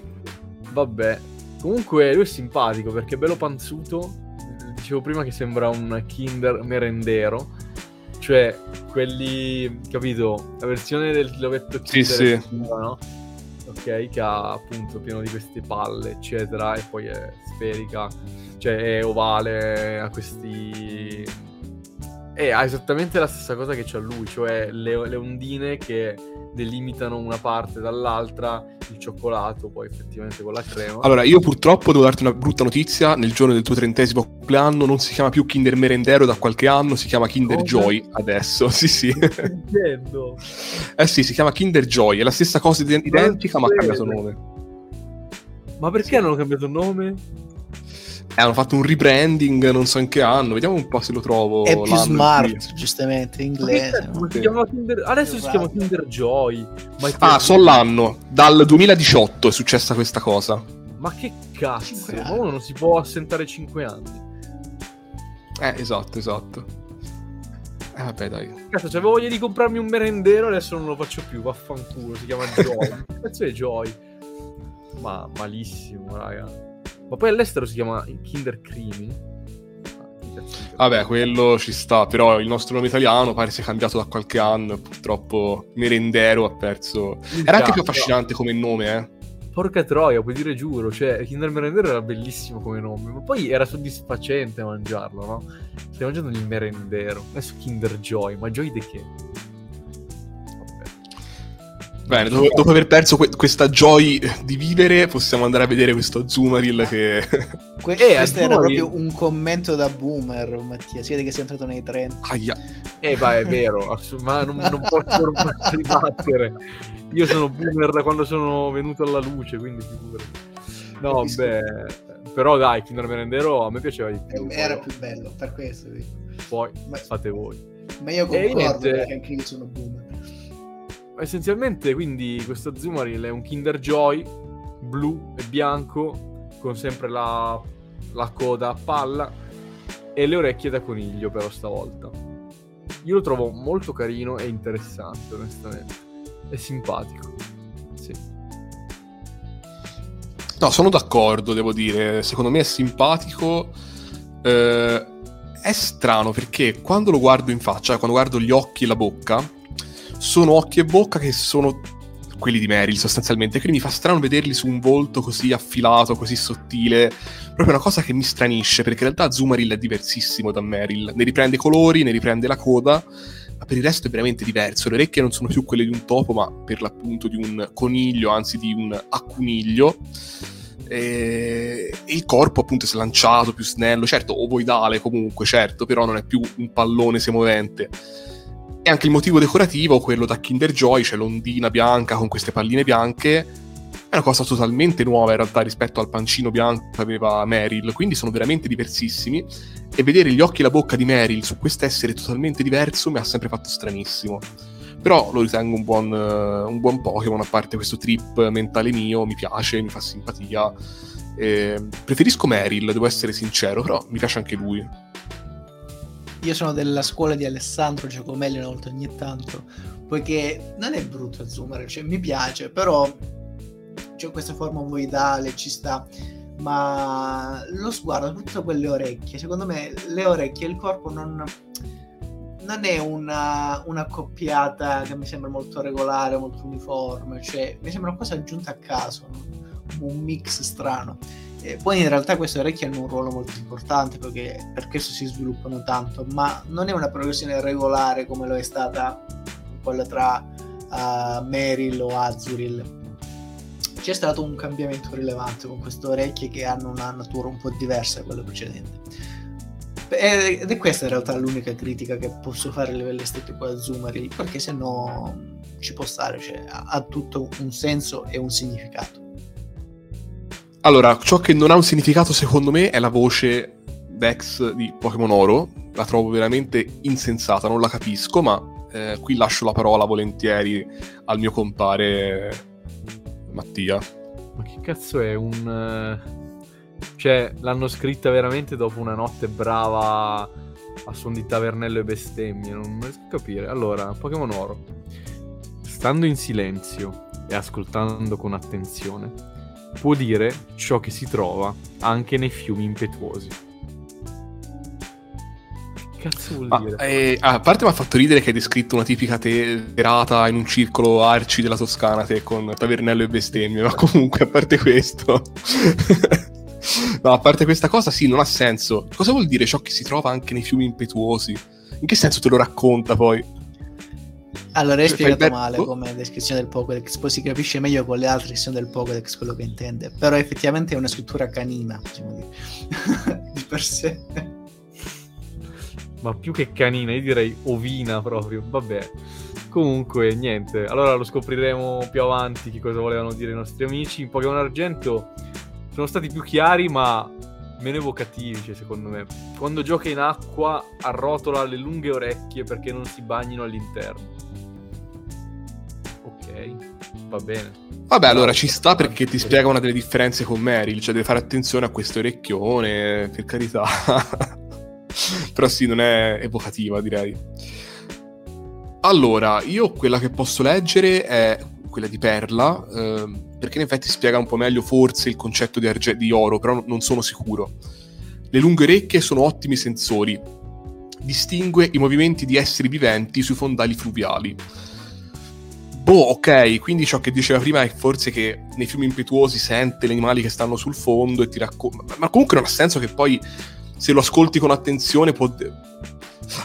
vabbè. Comunque lui è simpatico perché è bello panzuto. Dicevo prima che sembra un Kinder merendero. Cioè, quelli, capito? La versione del lovetto
Sì, sì.
no? Ok, che ha appunto pieno di queste palle, eccetera, e poi è sferica, cioè è ovale, ha questi... E ha esattamente la stessa cosa che c'ha lui, cioè le, le ondine che delimitano una parte dall'altra, il cioccolato poi effettivamente con la crema.
Allora, io purtroppo devo darti una brutta notizia. Nel giorno del tuo trentesimo compleanno non si chiama più Kinder Merendero da qualche anno, si chiama Kinder
Cosa?
Joy adesso. <laughs> Sì, sì. Eh sì, si chiama Kinder Joy. È la stessa cosa id- identica, ma ha cambiato nome.
Ma perché hanno cambiato nome?
Eh, hanno fatto un rebranding, non so in che anno. Vediamo un po' se lo trovo.
È più smart, giustamente, in inglese. no?
si Kinder- Adesso si chiama
Esatto.
Kinder Joy. Ma, è
Ah,
per-
so l'anno. Dal 2018 è successa questa cosa.
ma che cazzo? Uno non si può assentare 5 anni.
Eh, esatto, esatto. Eh, vabbè, dai.
Cazzo, c'avevo voglia di comprarmi un merendero, adesso non lo faccio più. Vaffanculo, si chiama Joy. cazzo è Joy? Ma malissimo, raga. Ma poi all'estero si chiama Kinder Creamy. Ah, cazzo di-
Vabbè, quello ci sta, però il nostro nome italiano pare sia cambiato da qualche anno purtroppo Merendero ha perso... Era anche più affascinante come nome, eh.
Porca troia, puoi dire giuro, cioè Kinder Merendero era bellissimo come nome, ma poi era soddisfacente mangiarlo, no? Stai mangiando il merendero, adesso Kinder Joy, ma Joy di che?
Bene, dopo, dopo aver perso que- questa joy di vivere, possiamo andare a vedere questo Azumarill che... <laughs>
Que-
Eh,
questo era proprio un commento da boomer, Mattia. Si vede che sei entrato nei 30.
Aia.
Eh, beh, è vero, ma non, non <laughs> posso ribattere. Io sono boomer da quando sono venuto alla luce, quindi figurati. No, beh, però dai, Kinder Merendero a me piaceva di più.
Era
poi,
più bello, per questo. dico.
poi
Ma,
fate voi.
ma io concordo
niente.
perché anche io sono boomer.
Essenzialmente, quindi, questo Azumarill è un Kinder Joy blu e bianco, con sempre la, la coda a palla e le orecchie da coniglio, però stavolta. Io lo trovo molto carino e interessante, onestamente. È simpatico. Sì.
No, sono d'accordo, devo dire. Secondo me è simpatico. Eh, è strano perché quando lo guardo in faccia, quando guardo gli occhi e la bocca, sono occhi e bocca che sono quelli di Meryl sostanzialmente. Quindi mi fa strano vederli su un volto così affilato, così sottile. Proprio una cosa che mi stranisce perché in realtà Zumarill è diversissimo da Meryl. Ne riprende i colori, ne riprende la coda. Ma per il resto è veramente diverso. Le orecchie non sono più quelle di un topo, ma per l'appunto di un coniglio, anzi di un accuniglio. E e il corpo appunto è slanciato, più snello, certo ovoidale comunque, certo, però non è più un pallone semovente. E anche il motivo decorativo, quello da Kinder Joy, c'è l'ondina bianca con queste palline bianche, è una cosa totalmente nuova in realtà rispetto al pancino bianco che aveva Meryl, quindi sono veramente diversissimi. E vedere gli occhi e la bocca di Meryl su quest'essere totalmente diverso mi ha sempre fatto stranissimo. Però lo ritengo un buon, un buon Pokémon, a parte questo trip mentale mio, mi piace, mi fa simpatia. Eh, preferisco Meryl, devo essere sincero, però mi piace anche lui.
Io sono della scuola di Alessandro Giacomelli una volta ogni tanto, poiché non è brutto Zoomer, cioè mi piace, però c'è questa forma ovoidale, ci sta, ma lo sguardo, soprattutto quelle orecchie, secondo me le orecchie e il corpo non, non è una, una coppiata che mi sembra molto regolare, molto uniforme, cioè mi sembra una cosa aggiunta a caso, un mix strano. E poi in realtà queste orecchie hanno un ruolo molto importante perché per questo si sviluppano tanto, ma non è una progressione regolare come lo è stata quella tra uh, Meryl o Azuril. C'è stato un cambiamento rilevante con queste orecchie che hanno una natura un po' diversa da quella precedente. Ed è questa in realtà l'unica critica che posso fare a livello estetico a Zoomeril, perché se no ci può stare, cioè, ha tutto un senso e un significato.
Allora, ciò che non ha un significato secondo me è la voce Dex di Pokémon Oro. La trovo veramente insensata, non la capisco, ma eh, qui lascio la parola volentieri al mio compare Mattia.
Ma che cazzo è un... Cioè, l'hanno scritta veramente dopo una notte brava a suon di tavernello e bestemmie, non riesco a capire. Allora, Pokémon Oro. Stando in silenzio e ascoltando con attenzione, può dire ciò che si trova anche nei fiumi impetuosi. Che cazzo vuol
ah,
dire?
Eh, a parte mi ha fatto ridere che hai descritto una tipica terata in un circolo arci della Toscana te con tavernello e bestemmie, ma comunque a parte questo... <laughs> no, a parte questa cosa sì, non ha senso. Cosa vuol dire ciò che si trova anche nei fiumi impetuosi? In che senso te lo racconta poi?
Allora, hai spiegato male come descrizione del Pokédex, poi si capisce meglio con le altre descrizioni del Pokédex quello che intende, però effettivamente è una scrittura canina, diciamo di, <laughs> di per sé.
Ma più che canina, io direi ovina proprio, vabbè. Comunque, niente, allora lo scopriremo più avanti che cosa volevano dire i nostri amici. In Pokémon Argento sono stati più chiari, ma meno evocativi, cioè, secondo me. Quando gioca in acqua arrotola le lunghe orecchie perché non si bagnino all'interno va bene.
Vabbè, allora ci sta perché ti spiega una delle differenze con Meryl, cioè devi fare attenzione a questo orecchione, per carità. <laughs> Però sì, non è evocativa, direi. Allora, io quella che posso leggere è quella di Perla, eh, perché in effetti spiega un po' meglio forse il concetto di, arge- di oro, però non sono sicuro. Le lunghe orecchie sono ottimi sensori. Distingue i movimenti di esseri viventi sui fondali fluviali Boh, ok, quindi ciò che diceva prima è forse che nei fiumi impetuosi sente gli animali che stanno sul fondo e ti racconta. Ma comunque non ha senso che poi se lo ascolti con attenzione può.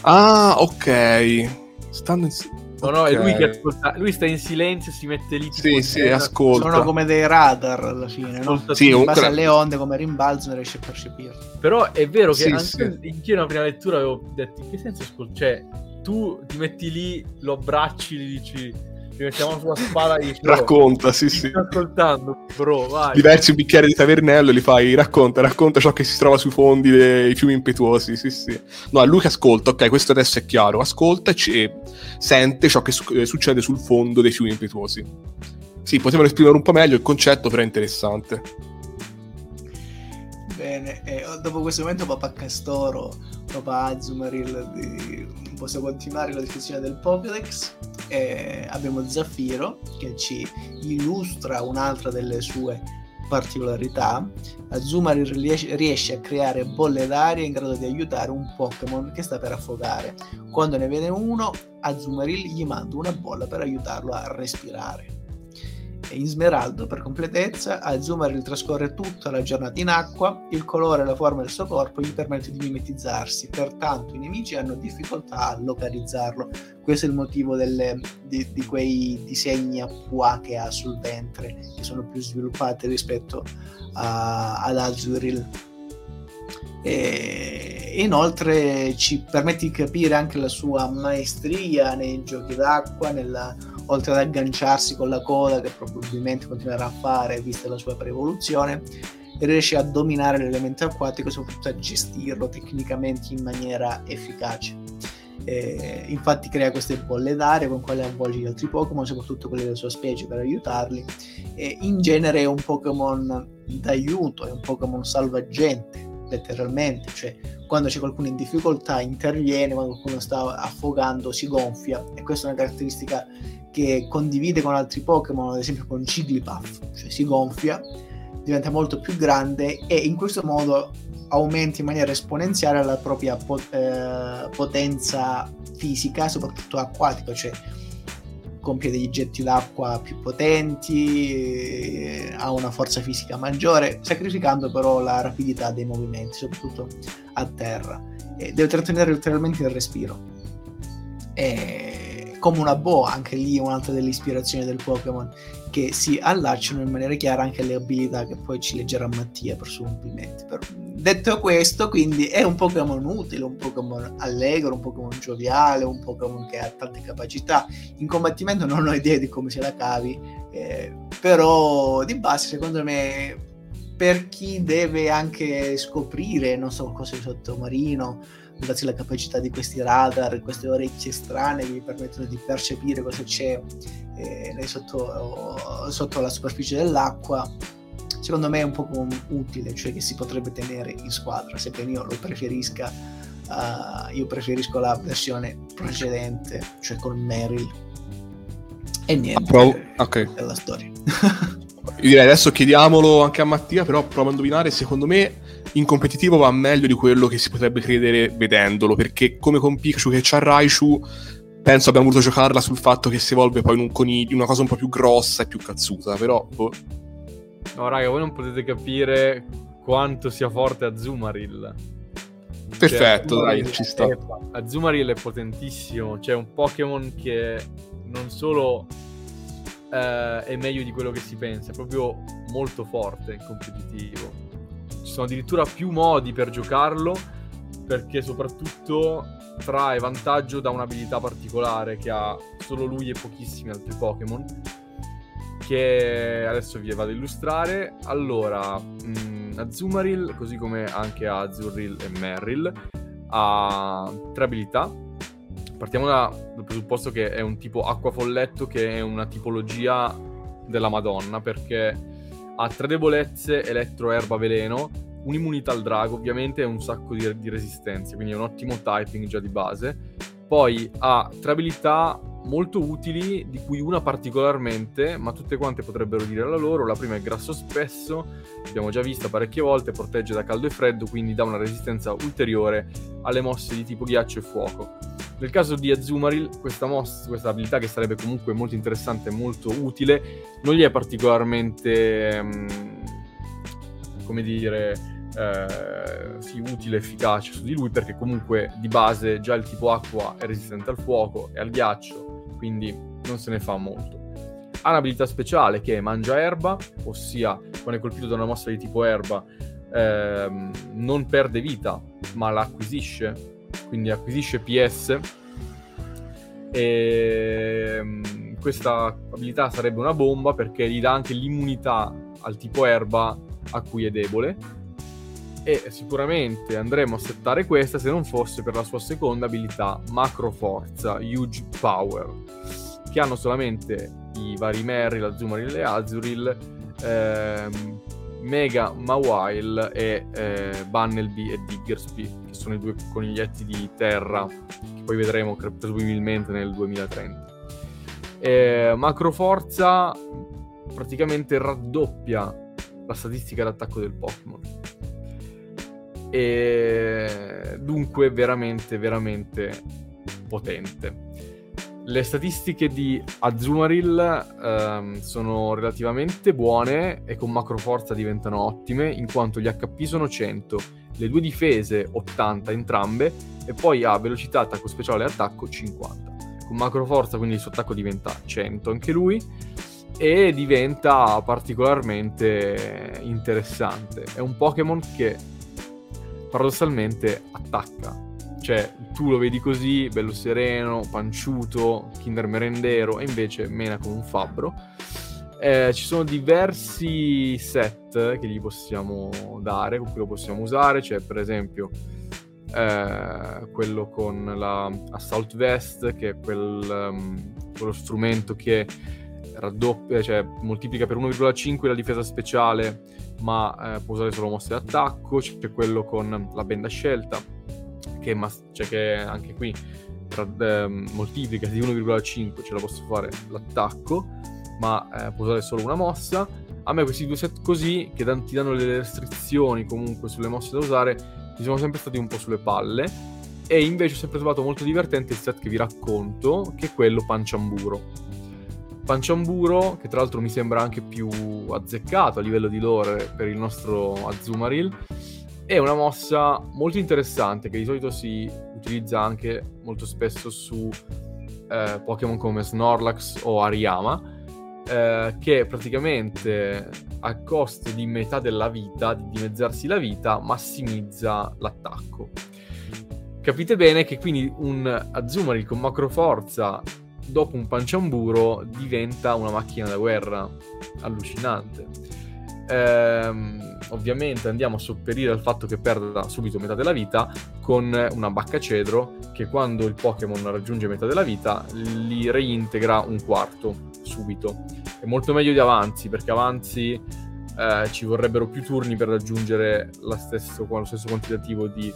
Ah, ok. Stanno in.
No, no, okay. è lui che ascolta. Lui sta in silenzio, si mette lì.
Sì, sì, ascolta.
Sono come dei radar alla fine, no? Sì, in base alle onde, come rimbalzano, riesce a percepirlo.
Però è vero che
sì,
anche
sì.
in nella prima lettura avevo detto in che senso ascolta? Cioè, tu ti metti lì, lo abbracci, gli dici ci mettiamo sulla spada e
racconta, sì, sì.
Sto ascoltando, bro, vai.
Diversi un bicchiere di tavernello li fai, racconta, racconta ciò che si trova sui fondi dei fiumi impetuosi, sì, sì. No, è lui che ascolta, ok, questo adesso è chiaro, ascolta e, sente ciò che su- eh, succede sul fondo dei fiumi impetuosi. Sì, potevano esprimere un po' meglio il concetto, però è interessante.
Bene, e dopo questo momento Papa Castoro, Papa Azumaril, di... possiamo continuare la descrizione del Pokédex. E abbiamo Zaffiro che ci illustra un'altra delle sue particolarità. Azumaril riesce a creare bolle d'aria in grado di aiutare un Pokémon che sta per affogare. Quando ne vede uno, Azumaril gli manda una bolla per aiutarlo a respirare in smeraldo per completezza, Azumarill trascorre tutta la giornata in acqua, il colore e la forma del suo corpo gli permette di mimetizzarsi, pertanto i nemici hanno difficoltà a localizzarlo. Questo è il motivo delle, di, di, quei disegni a pua che ha sul ventre, che sono più sviluppati rispetto a, ad Azuril. E inoltre ci permette di capire anche la sua maestria nei giochi d'acqua, nella oltre ad agganciarsi con la coda che probabilmente continuerà a fare vista la sua pre-evoluzione, riesce a dominare l'elemento acquatico e soprattutto a gestirlo tecnicamente in maniera efficace. Eh, infatti crea queste bolle d'aria con quelle avvolge gli altri Pokémon, soprattutto quelli della sua specie per aiutarli. E in genere è un Pokémon d'aiuto, è un Pokémon salvagente, letteralmente, cioè quando c'è qualcuno in difficoltà interviene, quando qualcuno sta affogando si gonfia. E questa è una caratteristica che condivide con altri Pokémon, ad esempio con Jigglypuff, cioè si gonfia, diventa molto più grande e in questo modo aumenta in maniera esponenziale la propria pot- eh, potenza fisica, soprattutto acquatica, cioè compie degli getti d'acqua più potenti, eh, ha una forza fisica maggiore, sacrificando però la rapidità dei movimenti, soprattutto a terra. E deve trattenere ulteriormente il respiro. E come una boa, anche lì un'altra delle ispirazioni del Pokémon, che si allacciano in maniera chiara anche alle abilità che poi ci leggerà Mattia per suoi complimenti. Per... Detto questo, quindi è un Pokémon utile, un Pokémon allegro, un Pokémon gioviale, un Pokémon che ha tante capacità. In combattimento non ho idea di come se la cavi, eh, però di base secondo me per chi deve anche scoprire, non so, cose sottomarino, grazie alla capacità di questi radar, queste orecchie strane che vi permettono di percepire cosa c'è eh, sotto, sotto, la superficie dell'acqua, secondo me è un po' utile, cioè che si potrebbe tenere in squadra, sebbene io lo preferisca, uh, io preferisco la versione precedente, cioè con Meryl. E niente,
Approvo. Okay.
è la storia.
Io direi adesso chiediamolo anche a Mattia, però provo a indovinare, secondo me in competitivo va meglio di quello che si potrebbe credere vedendolo, perché come con Pikachu che c'ha Raichu, penso abbiamo voluto giocarla sul fatto che si evolve poi in un coniglio, una cosa un po' più grossa e più cazzuta, però... Boh.
No, raga, voi non potete capire quanto sia forte Azumarill.
Perfetto, cioè, dai, ci sta.
Azumarill è potentissimo, c'è un Pokémon che non solo eh, è meglio di quello che si pensa, è proprio molto forte in competitivo. Ci sono addirittura più modi per giocarlo, perché soprattutto trae vantaggio da un'abilità particolare che ha solo lui e pochissimi altri Pokémon. Che adesso vi vado ad illustrare. Allora, mh, mm, Azumarill, così come anche Azurrill e Merrill, ha tre abilità partiamo da, dal presupposto che è un tipo acqua folletto che è una tipologia della Madonna perché ha tre debolezze, elettro, erba, veleno, un'immunità al drago ovviamente e un sacco di, di resistenze, quindi è un ottimo typing già di base. Poi ha tre abilità molto utili, di cui una particolarmente, ma tutte quante potrebbero dire la loro. La prima è grasso spesso, l'abbiamo già vista parecchie volte, protegge da caldo e freddo, quindi dà una resistenza ulteriore alle mosse di tipo ghiaccio e fuoco. Nel caso di Azumarill, questa, mossa, questa abilità che sarebbe comunque molto interessante e molto utile, non gli è particolarmente, um, come dire, eh, sì, utile, efficace su di lui, perché comunque di base già il tipo acqua è resistente al fuoco e al ghiaccio, quindi non se ne fa molto. Ha un'abilità speciale che è mangia erba, ossia quando è colpito da una mossa di tipo erba ehm, non perde vita, ma la acquisisce. Quindi acquisisce PS e ehm, questa abilità sarebbe una bomba perché gli dà anche l'immunità al tipo erba a cui è debole e sicuramente andremo a settare questa se non fosse per la sua seconda abilità macro forza Huge Power che hanno solamente i vari Merry, la Azumarill e Azuril ehm, Mega Mawile e eh, Bunnelby e Diggersby, che sono i due coniglietti di terra che poi vedremo presumibilmente nel 2030. Eh, macro Forza praticamente raddoppia la statistica d'attacco del Pokémon. E dunque veramente, veramente potente. Le statistiche di Azumarill ehm, sono relativamente buone e con macro forza diventano ottime in quanto gli HP sono 100, le due difese 80 entrambe e poi ha velocità, attacco speciale e attacco 50. Con macro forza quindi il suo attacco diventa 100 anche lui e diventa particolarmente interessante. È un Pokémon che paradossalmente attacca cioè, tu lo vedi così, bello sereno, panciuto, kinder merendero, e invece mena come un fabbro. Eh, ci sono diversi set che gli possiamo dare, con cui lo possiamo usare. C'è per esempio eh, quello con la Assault Vest, che è quel, um, quello strumento che raddoppia, cioè moltiplica per 1,5 la difesa speciale, ma eh, può usare solo mosse d'attacco. C'è quello con la benda scelta che, mas- cioè che anche qui tra, eh, moltiplica di 1,5 ce la posso fare l'attacco, ma eh, può usare solo una mossa. A me questi due set così, che dan- ti danno delle restrizioni comunque sulle mosse da usare, mi sono sempre stati un po' sulle palle. E invece ho sempre trovato molto divertente il set che vi racconto, che è quello panciamburo. Panciamburo, che tra l'altro mi sembra anche più azzeccato a livello di lore per il nostro Azumaril, è una mossa molto interessante che di solito si utilizza anche molto spesso su eh, Pokémon come Snorlax o Ariyama, eh, che praticamente a costo di metà della vita, di dimezzarsi la vita, massimizza l'attacco. Capite bene che quindi un Azumarill con macro forza dopo un panciamburo diventa una macchina da guerra allucinante. Ehm, ovviamente andiamo a sopperire al fatto che perda subito metà della vita con una bacca cedro che quando il Pokémon raggiunge metà della vita li reintegra un quarto subito. È molto meglio di avanzi perché avanzi eh, ci vorrebbero più turni per raggiungere stesso, lo stesso quantitativo di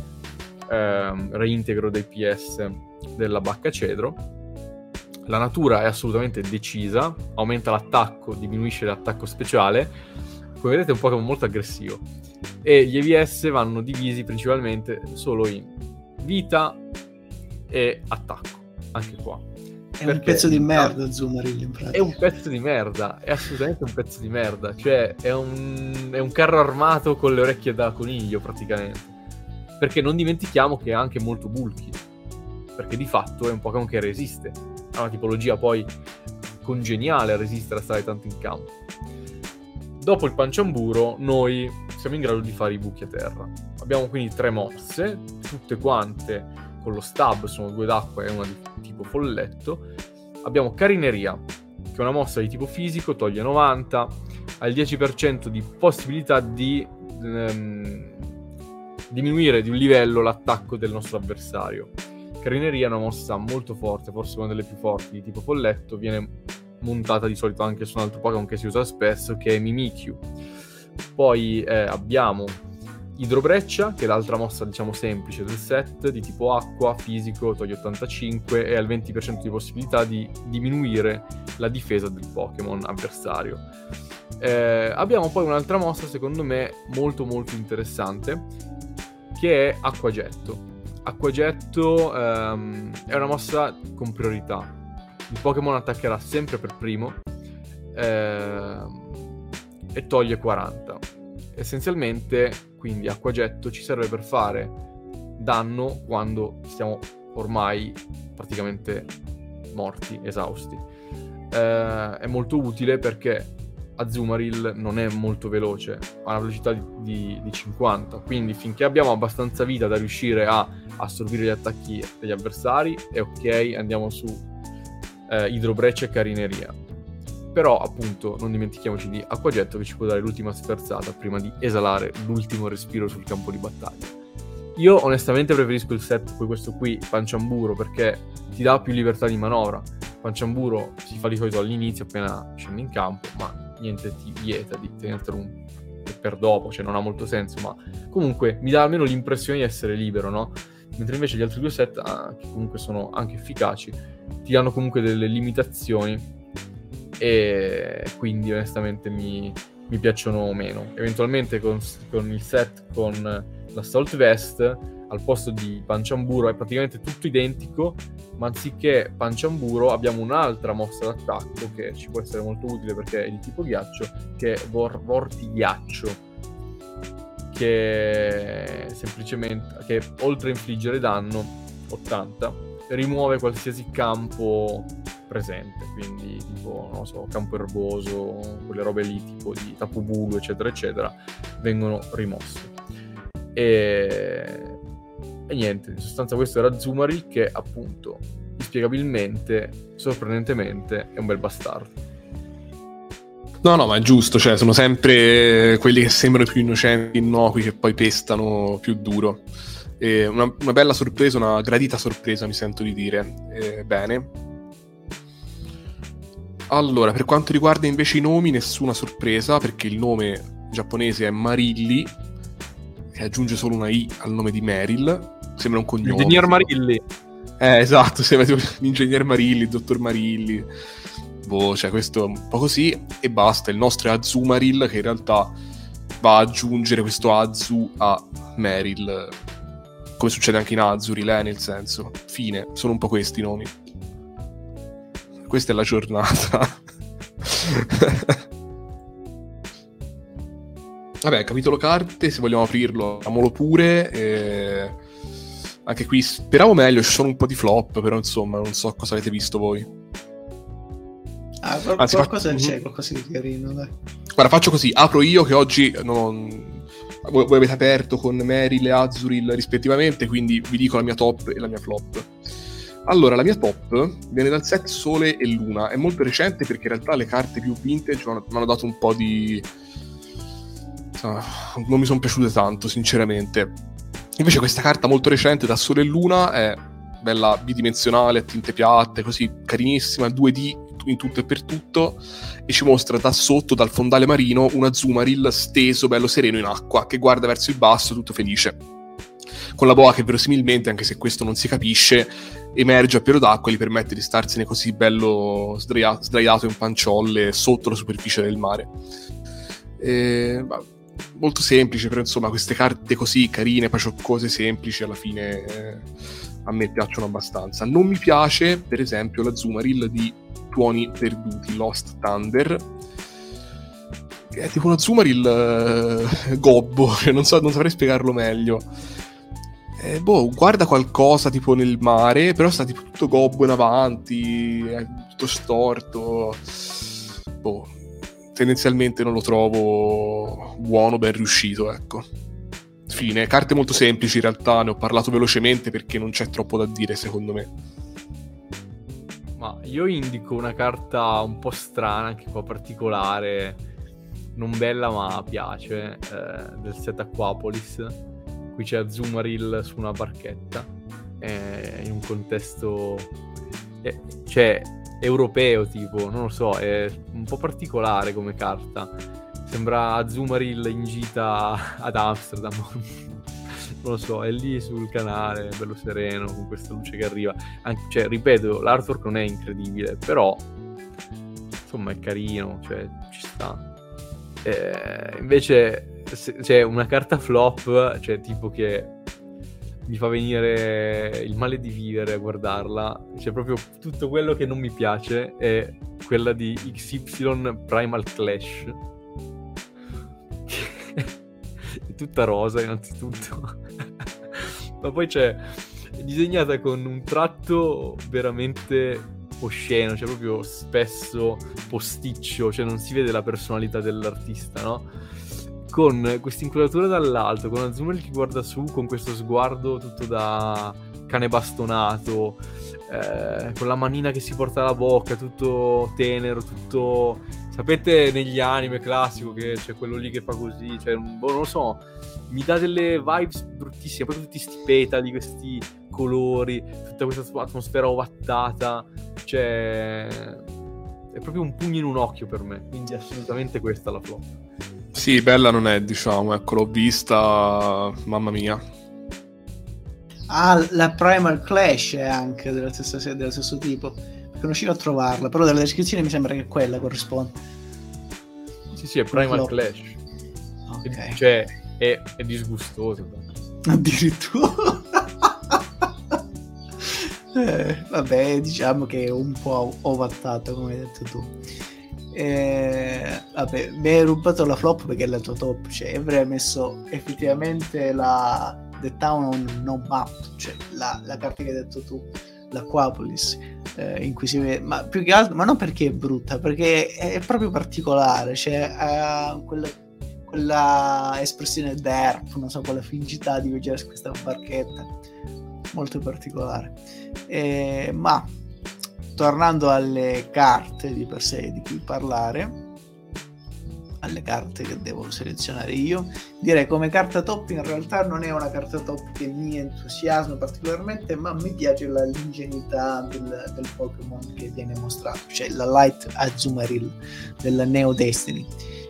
eh, reintegro dei PS della bacca cedro la natura è assolutamente decisa, aumenta l'attacco, diminuisce l'attacco speciale. Come vedete è un Pokémon molto aggressivo. E gli EVS vanno divisi principalmente solo in vita e attacco, anche qua.
È Perché un pezzo di merda Zumaril in pratica.
È un pezzo di merda, è assolutamente un pezzo di merda. Cioè è un, è un carro armato con le orecchie da coniglio praticamente. Perché non dimentichiamo che è anche molto bulky. Perché di fatto è un Pokémon che resiste ha una tipologia poi congeniale a resistere a stare tanto in campo. Dopo il panciamburo noi siamo in grado di fare i buchi a terra. Abbiamo quindi tre mosse, tutte quante con lo stab, sono due d'acqua e una di tipo folletto. Abbiamo carineria, che è una mossa di tipo fisico, toglie 90, ha il 10% di possibilità di ehm, diminuire di un livello l'attacco del nostro avversario Carineria è una mossa molto forte, forse una delle più forti di tipo folletto, viene montata di solito anche su un altro Pokémon che si usa spesso, che è Mimikyu. Poi eh, abbiamo Idrobreccia, che è l'altra mossa, diciamo, semplice del set, di tipo acqua, fisico, toglie 85 e ha il 20% di possibilità di diminuire la difesa del Pokémon avversario. Eh, abbiamo poi un'altra mossa, secondo me, molto molto interessante, che è Acquagetto Acquagetto ehm, è una mossa con priorità. Il Pokémon attaccherà sempre per primo ehm, e toglie 40. Essenzialmente, quindi Acquagetto ci serve per fare danno quando siamo ormai praticamente morti, esausti. Eh, è molto utile perché Azumarill non è molto veloce, ha una velocità di, di, di, 50, quindi finché abbiamo abbastanza vita da riuscire a assorbire gli attacchi degli avversari, è ok, andiamo su eh, idrobreccia e carineria. Però appunto non dimentichiamoci di acquagetto che ci può dare l'ultima sferzata prima di esalare l'ultimo respiro sul campo di battaglia. Io onestamente preferisco il set poi questo qui, Panciamburo, perché ti dà più libertà di manovra. Panciamburo si fa di solito all'inizio appena scendi in campo, ma niente ti vieta di tenertelo un... per dopo, cioè non ha molto senso, ma comunque mi dà almeno l'impressione di essere libero, no? Mentre invece gli altri due set, ah, che comunque sono anche efficaci, ti danno comunque delle limitazioni e quindi onestamente mi, mi piacciono meno. Eventualmente con, con il set con l'Assault Vest al posto di Panciamburo è praticamente tutto identico, ma anziché Panciamburo abbiamo un'altra mossa d'attacco che ci può essere molto utile perché è di tipo ghiaccio, che è Vor- Vortighiaccio, che semplicemente, che oltre a infliggere danno, 80, rimuove qualsiasi campo presente, quindi tipo, non so, campo erboso, quelle robe lì tipo di Tapu Bulu, eccetera, eccetera, vengono rimosse. E e niente, in sostanza questo era Zumari che appunto, inspiegabilmente, sorprendentemente, è un bel bastardo.
No, no, ma è giusto, cioè sono sempre quelli che sembrano più innocenti, innocui, che poi pestano più duro. Una, una, bella sorpresa, una gradita sorpresa, mi sento di dire. Eh, bene. Allora, per quanto riguarda invece i nomi, nessuna sorpresa, perché il nome giapponese è Marilli, che aggiunge solo una I al nome di Meryl, Sembra un cognome.
L'ingegner Marilli.
Eh, esatto, sembra tipo <laughs> l'ingegner Marilli, il dottor Marilli. Boh, cioè questo è un po' così e basta. Il nostro è Azumaril che in realtà va ad aggiungere questo Azu a Meryl. Come succede anche in Azuril, eh, nel senso. Fine, sono un po' questi i nomi. Questa è la giornata. <laughs> Vabbè, capitolo carte, se vogliamo aprirlo, apriamolo pure. E... Anche qui speravo meglio, ci sono un po' di flop, però insomma, non so cosa avete visto voi.
Ah, qual- Anzi, qualcosa faccio... c'è, qualcosa di carino, dai.
Guarda, faccio così, apro io che oggi non... voi, voi avete aperto con Meryl e Azuril rispettivamente, quindi vi dico la mia top e la mia flop. Allora, la mia top viene dal set Sole e Luna, è molto recente perché in realtà le carte più vintage mi hanno dato un po' di non mi sono piaciute tanto, sinceramente. Invece questa carta molto recente da Sole e Luna è bella bidimensionale, a tinte piatte, così carinissima, 2D in tutto e per tutto e ci mostra da sotto, dal fondale marino, un Azumarill steso, bello sereno in acqua, che guarda verso il basso tutto felice. Con la boa che verosimilmente, anche se questo non si capisce, emerge a pieno d'acqua e gli permette di starsene così bello sdraiato, sdraiato in panciolle sotto la superficie del mare. E, molto semplice, però insomma queste carte così carine, pacioccose, semplici, alla fine eh, a me piacciono abbastanza. Non mi piace, per esempio, la Zumarill di Tuoni Perduti, Lost Thunder, è tipo una Zumarill eh, gobbo, <laughs> non, so, non saprei spiegarlo meglio. Eh, boh, guarda qualcosa tipo nel mare, però sta tipo tutto gobbo in avanti, tutto storto. Boh, tendenzialmente non lo trovo buono, ben riuscito, ecco. Fine, carte molto semplici in realtà, ne ho parlato velocemente perché non c'è troppo da dire secondo me.
Ma io indico una carta un po' strana, anche un po' particolare, non bella ma piace, eh, del set Aquapolis. Qui c'è Azumarill su una barchetta, eh, in un contesto... Eh, cioè, europeo, tipo, non lo so, è un po' particolare come carta. Sembra Azumarill in gita <laughs> ad Amsterdam. <laughs> non lo so, è lì sul canale, bello sereno, con questa luce che arriva. Anche, cioè, ripeto, l'artwork non è incredibile, però insomma è carino, cioè ci sta. Eh, invece c'è cioè, una carta flop, cioè tipo che mi fa venire il male di vivere a guardarla. C'è proprio tutto quello che non mi piace è quella di XY Primal Clash. è tutta rosa innanzitutto. Ma poi c'è è disegnata con un tratto veramente osceno, cioè proprio spesso posticcio, cioè non si vede la personalità dell'artista, no? Con questa inquadratura dall'alto, con Azumel che guarda su con questo sguardo tutto da cane bastonato, eh, con la manina che si porta alla bocca, tutto tenero, tutto... Sapete negli anime classico che c'è quello lì che fa così, cioè, boh, non lo so, mi dà delle vibes bruttissime, poi tutti questi petali, questi colori, tutta questa atmosfera ovattata, cioè... È proprio un pugno in un occhio per me, quindi assolutamente questa la flop.
Sì, bella non è, diciamo, ecco, l'ho vista, mamma mia.
Ah, la Primal Clash è anche dello stesso, dello stesso tipo, perché non riuscivo a trovarla, però dalla descrizione mi sembra che quella corrisponde.
Sì, sì, è Primal Clash. Ok. Cioè, è, è disgustoso.
Addirittura. <laughs> eh, vabbè, diciamo che è un po' ovattato, come hai detto tu. Eh, vabbè, mi hai rubato la flop perché è la tua top, cioè avrei messo effettivamente la The Town on No Map, cioè la, la carta che hai detto tu, l'Aquapolis, eh, in cui si vede, ma più che altro, ma non perché è brutta, perché è, proprio particolare, cioè ha quella, quella espressione derp, non so, quella fingità di vedere questa barchetta, molto particolare. Eh, ma tornando alle carte di per sé di cui parlare, alle carte che devo selezionare io, direi come carta top in realtà non è una carta top che mi entusiasma particolarmente, ma mi piace la, l'ingenuità del, del Pokémon che viene mostrato, cioè la Light Azumarill della Neo Destiny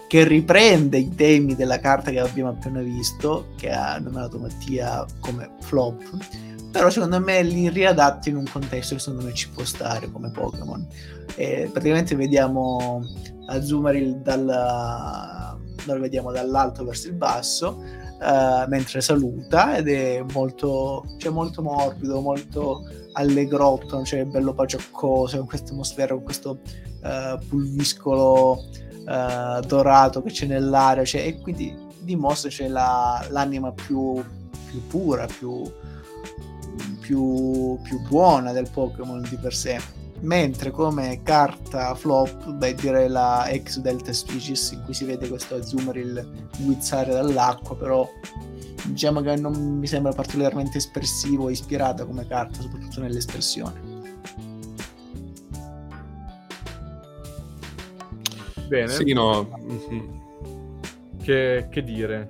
che riprende i temi della carta che abbiamo appena visto, che ha nominato Mattia come flop, però secondo me li riadatti in un contesto che secondo me ci può stare come Pokémon. Praticamente vediamo Azumarill dalla, lo vediamo dall'alto verso il basso uh, mentre saluta ed è molto, cioè molto morbido, molto allegrotto, cioè bello pacioccoso, con questa atmosfera, con questo uh, pulviscolo uh, dorato che c'è nell'aria, cioè, e quindi dimostra c'è la, l'anima più, più pura, più, più, più buona del Pokémon di per sé. Mentre come carta flop beh direi la ex Delta Species in cui si vede questo Azumarill guizzare dall'acqua però diciamo che non mi sembra particolarmente espressivo e ispirata come carta soprattutto nell'espressione.
Bene.
Sì no.
Che, che dire?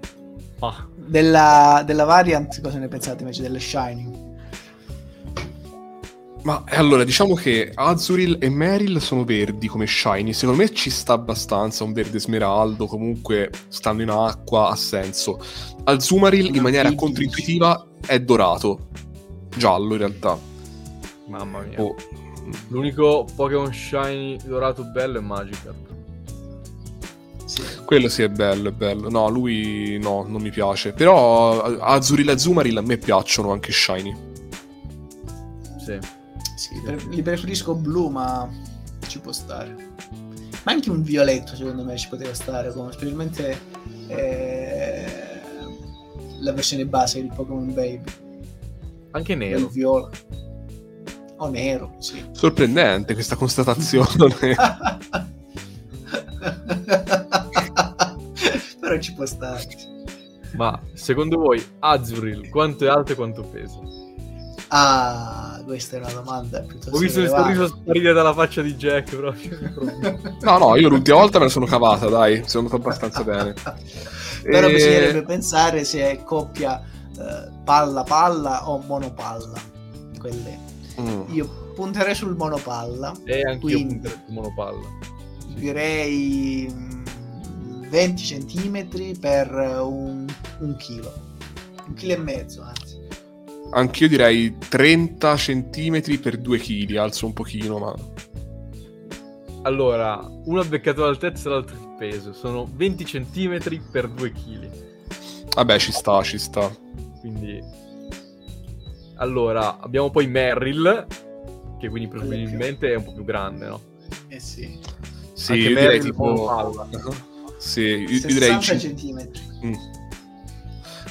Ah. della, della variant cosa ne pensate invece? Delle Shining
ma allora, diciamo che Azuril e Meryl sono verdi come shiny. Secondo me ci sta abbastanza un verde smeraldo. Comunque, stanno in acqua, ha senso. Azumarill, in maniera controintuitiva, è dorato. Giallo, in realtà.
Mamma mia. Oh. L'unico Pokémon shiny dorato bello è Magikarp.
Sì. Quello sì è bello, è bello. No, lui no, non mi piace. Però Azuril e Azumarill a me piacciono anche shiny.
Sì. Sì, pre- li preferisco blu, ma ci può stare. Ma anche un violetto, secondo me, ci poteva stare, come, specialmente eh, la versione base di Pokémon Baby.
Anche nero. Il
viola. O nero, sì.
Sorprendente questa constatazione. <laughs>
Però ci può stare.
Ma secondo voi Azuril quanto è alto e quanto pesa?
Ah, questa è una domanda piuttosto
Ho visto il sorriso sparire dalla faccia di Jack proprio. <laughs>
no, no, io l'ultima volta me la sono cavata, dai, sono andato abbastanza bene. <laughs>
Però e... bisognerebbe pensare se è coppia eh, palla-palla o monopalla. Quelle. Mm. Io punterei sul monopalla.
E anche io punterei sul monopalla.
Direi 20 mm, cm per un, un chilo. Un chilo e mezzo, anzi.
Anch'io direi 30 cm per 2 kg, alzo un pochino, ma...
Allora, uno ha beccato l'altezza e l'altro il peso. Sono 20 cm per 2 kg.
Vabbè, ci sta, ci sta.
Quindi... Allora, abbiamo poi Merrill, che quindi presumibilmente è un po' più grande, no?
Eh sì.
Sì, Anche io direi tipo... Palla. Sì, io, io direi...
60 cm. Mm.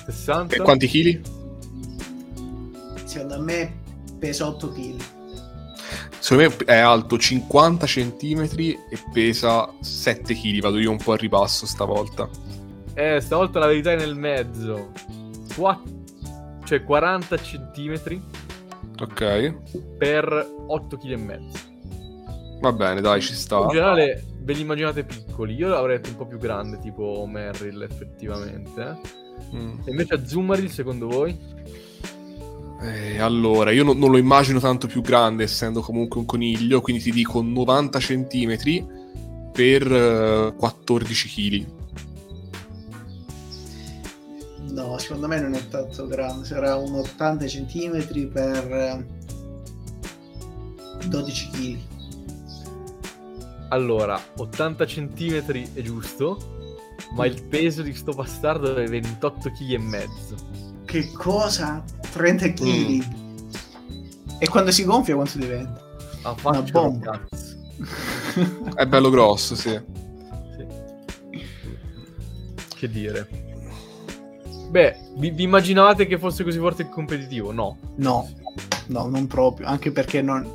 60?
E quanti chili?
Secondo me pesa 8 kg.
Secondo me è alto 50 cm e pesa 7 kg. Vado io un po' a ripasso stavolta.
Eh, stavolta la verità è nel mezzo. Qua... Cioè 40 cm.
Ok.
Per 8 kg e mezzo.
Va bene, dai, ci sta.
In generale, ve li immaginate piccoli. Io l'avrei detto un po' più grande, tipo Merrill, effettivamente. Mm. E invece a Zumaril, secondo voi?
Eh, allora, io no, non lo immagino tanto più grande, essendo comunque un coniglio, quindi ti dico 90 cm per uh, 14 kg.
No, secondo me non è tanto grande, sarà un 80 cm per 12 kg.
Allora, 80 cm è giusto, ma il peso di sto bastardo è 28 kg e mezzo.
Che cosa? 30 kg. Mm. E quando si gonfia quanto diventa?
Ah, Una bomba.
È bello grosso, sì.
sì. Che dire. Beh, vi, vi, immaginavate che fosse così forte e competitivo? No.
No, no, non proprio. Anche perché non...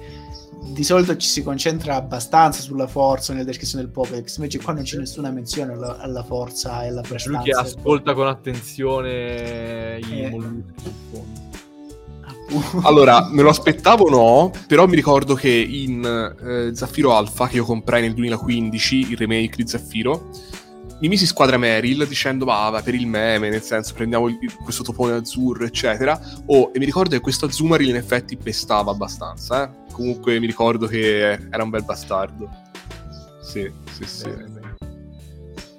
di solito ci si concentra abbastanza sulla forza nella descrizione del Pokédex, invece qua non c'è nessuna menzione alla, alla forza e alla prestanza.
Lui che ascolta con attenzione i eh. molluschi.
Allora, me lo aspettavo no, però mi ricordo che in eh, Zaffiro Alpha, che io comprai nel 2015, il remake di Zaffiro, mi misi squadra Meryl dicendo va, va per il meme, nel senso prendiamo il, questo topone azzurro, eccetera. Oh, e mi ricordo che questo Azumarill in effetti pestava abbastanza, eh? Comunque mi ricordo che era un bel bastardo. Sì, sì, sì. Bene.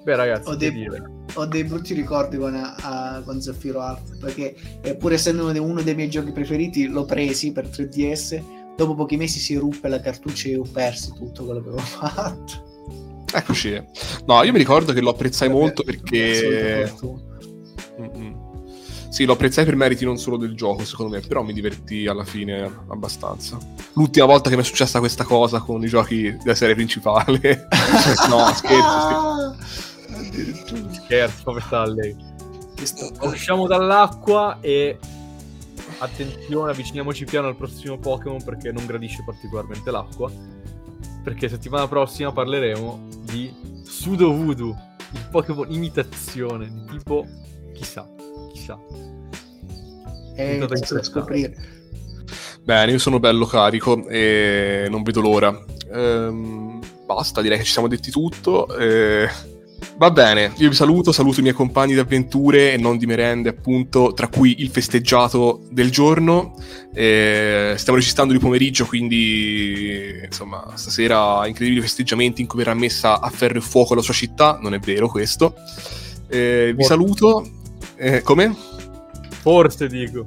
Beh ragazzi,
ho, dei, ho dei brutti ricordi con, uh, con Zaffiro Alpha, perché eh, pur essendo uno dei miei giochi preferiti, l'ho presi per 3DS, dopo pochi mesi si ruppe la cartuccia e ho perso tutto quello che avevo <laughs> fatto.
Eccoci. No, io mi ricordo che lo apprezzai Vabbè, molto perché... Sì, lo apprezzai per meriti non solo del gioco, secondo me, però mi divertì alla fine abbastanza. L'ultima volta che mi è successa questa cosa con i giochi della serie principale. <laughs> no, scherzo,
scherzo. Scherzo, come sta lei? Usciamo dall'acqua e attenzione, avviciniamoci piano al prossimo Pokémon perché non gradisce particolarmente l'acqua. Perché settimana prossima parleremo di Sudo Voodoo, il Pokémon imitazione di tipo chissà, chissà.
È da scoprire.
Bene, io sono bello carico e non vedo l'ora. Ehm, basta, direi che ci siamo detti tutto. Eh Va bene, io vi saluto, saluto i miei compagni di avventure e non di merende, appunto, tra cui il festeggiato del giorno. Eh, stiamo registrando di pomeriggio, quindi insomma, stasera incredibili festeggiamenti in cui verrà messa a ferro e fuoco la sua città. Non è vero questo. Eh, vi saluto. Eh, come?
Forse dico.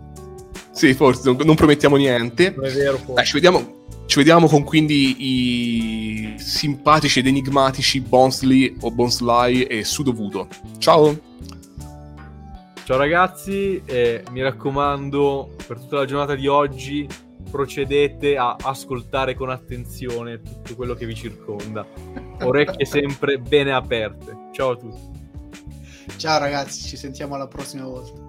Sì, forse, non, non promettiamo niente.
Non è vero, forse.
Dai, ci vediamo, ci vediamo con quindi i simpatici ed enigmatici Bonsley o Bonsley e Sudovuto. Ciao!
Ciao ragazzi e mi raccomando per tutta la giornata di oggi procedete a ascoltare con attenzione tutto quello che vi circonda. Orecchie sempre bene aperte. Ciao a tutti.
Ciao ragazzi, ci sentiamo alla prossima volta.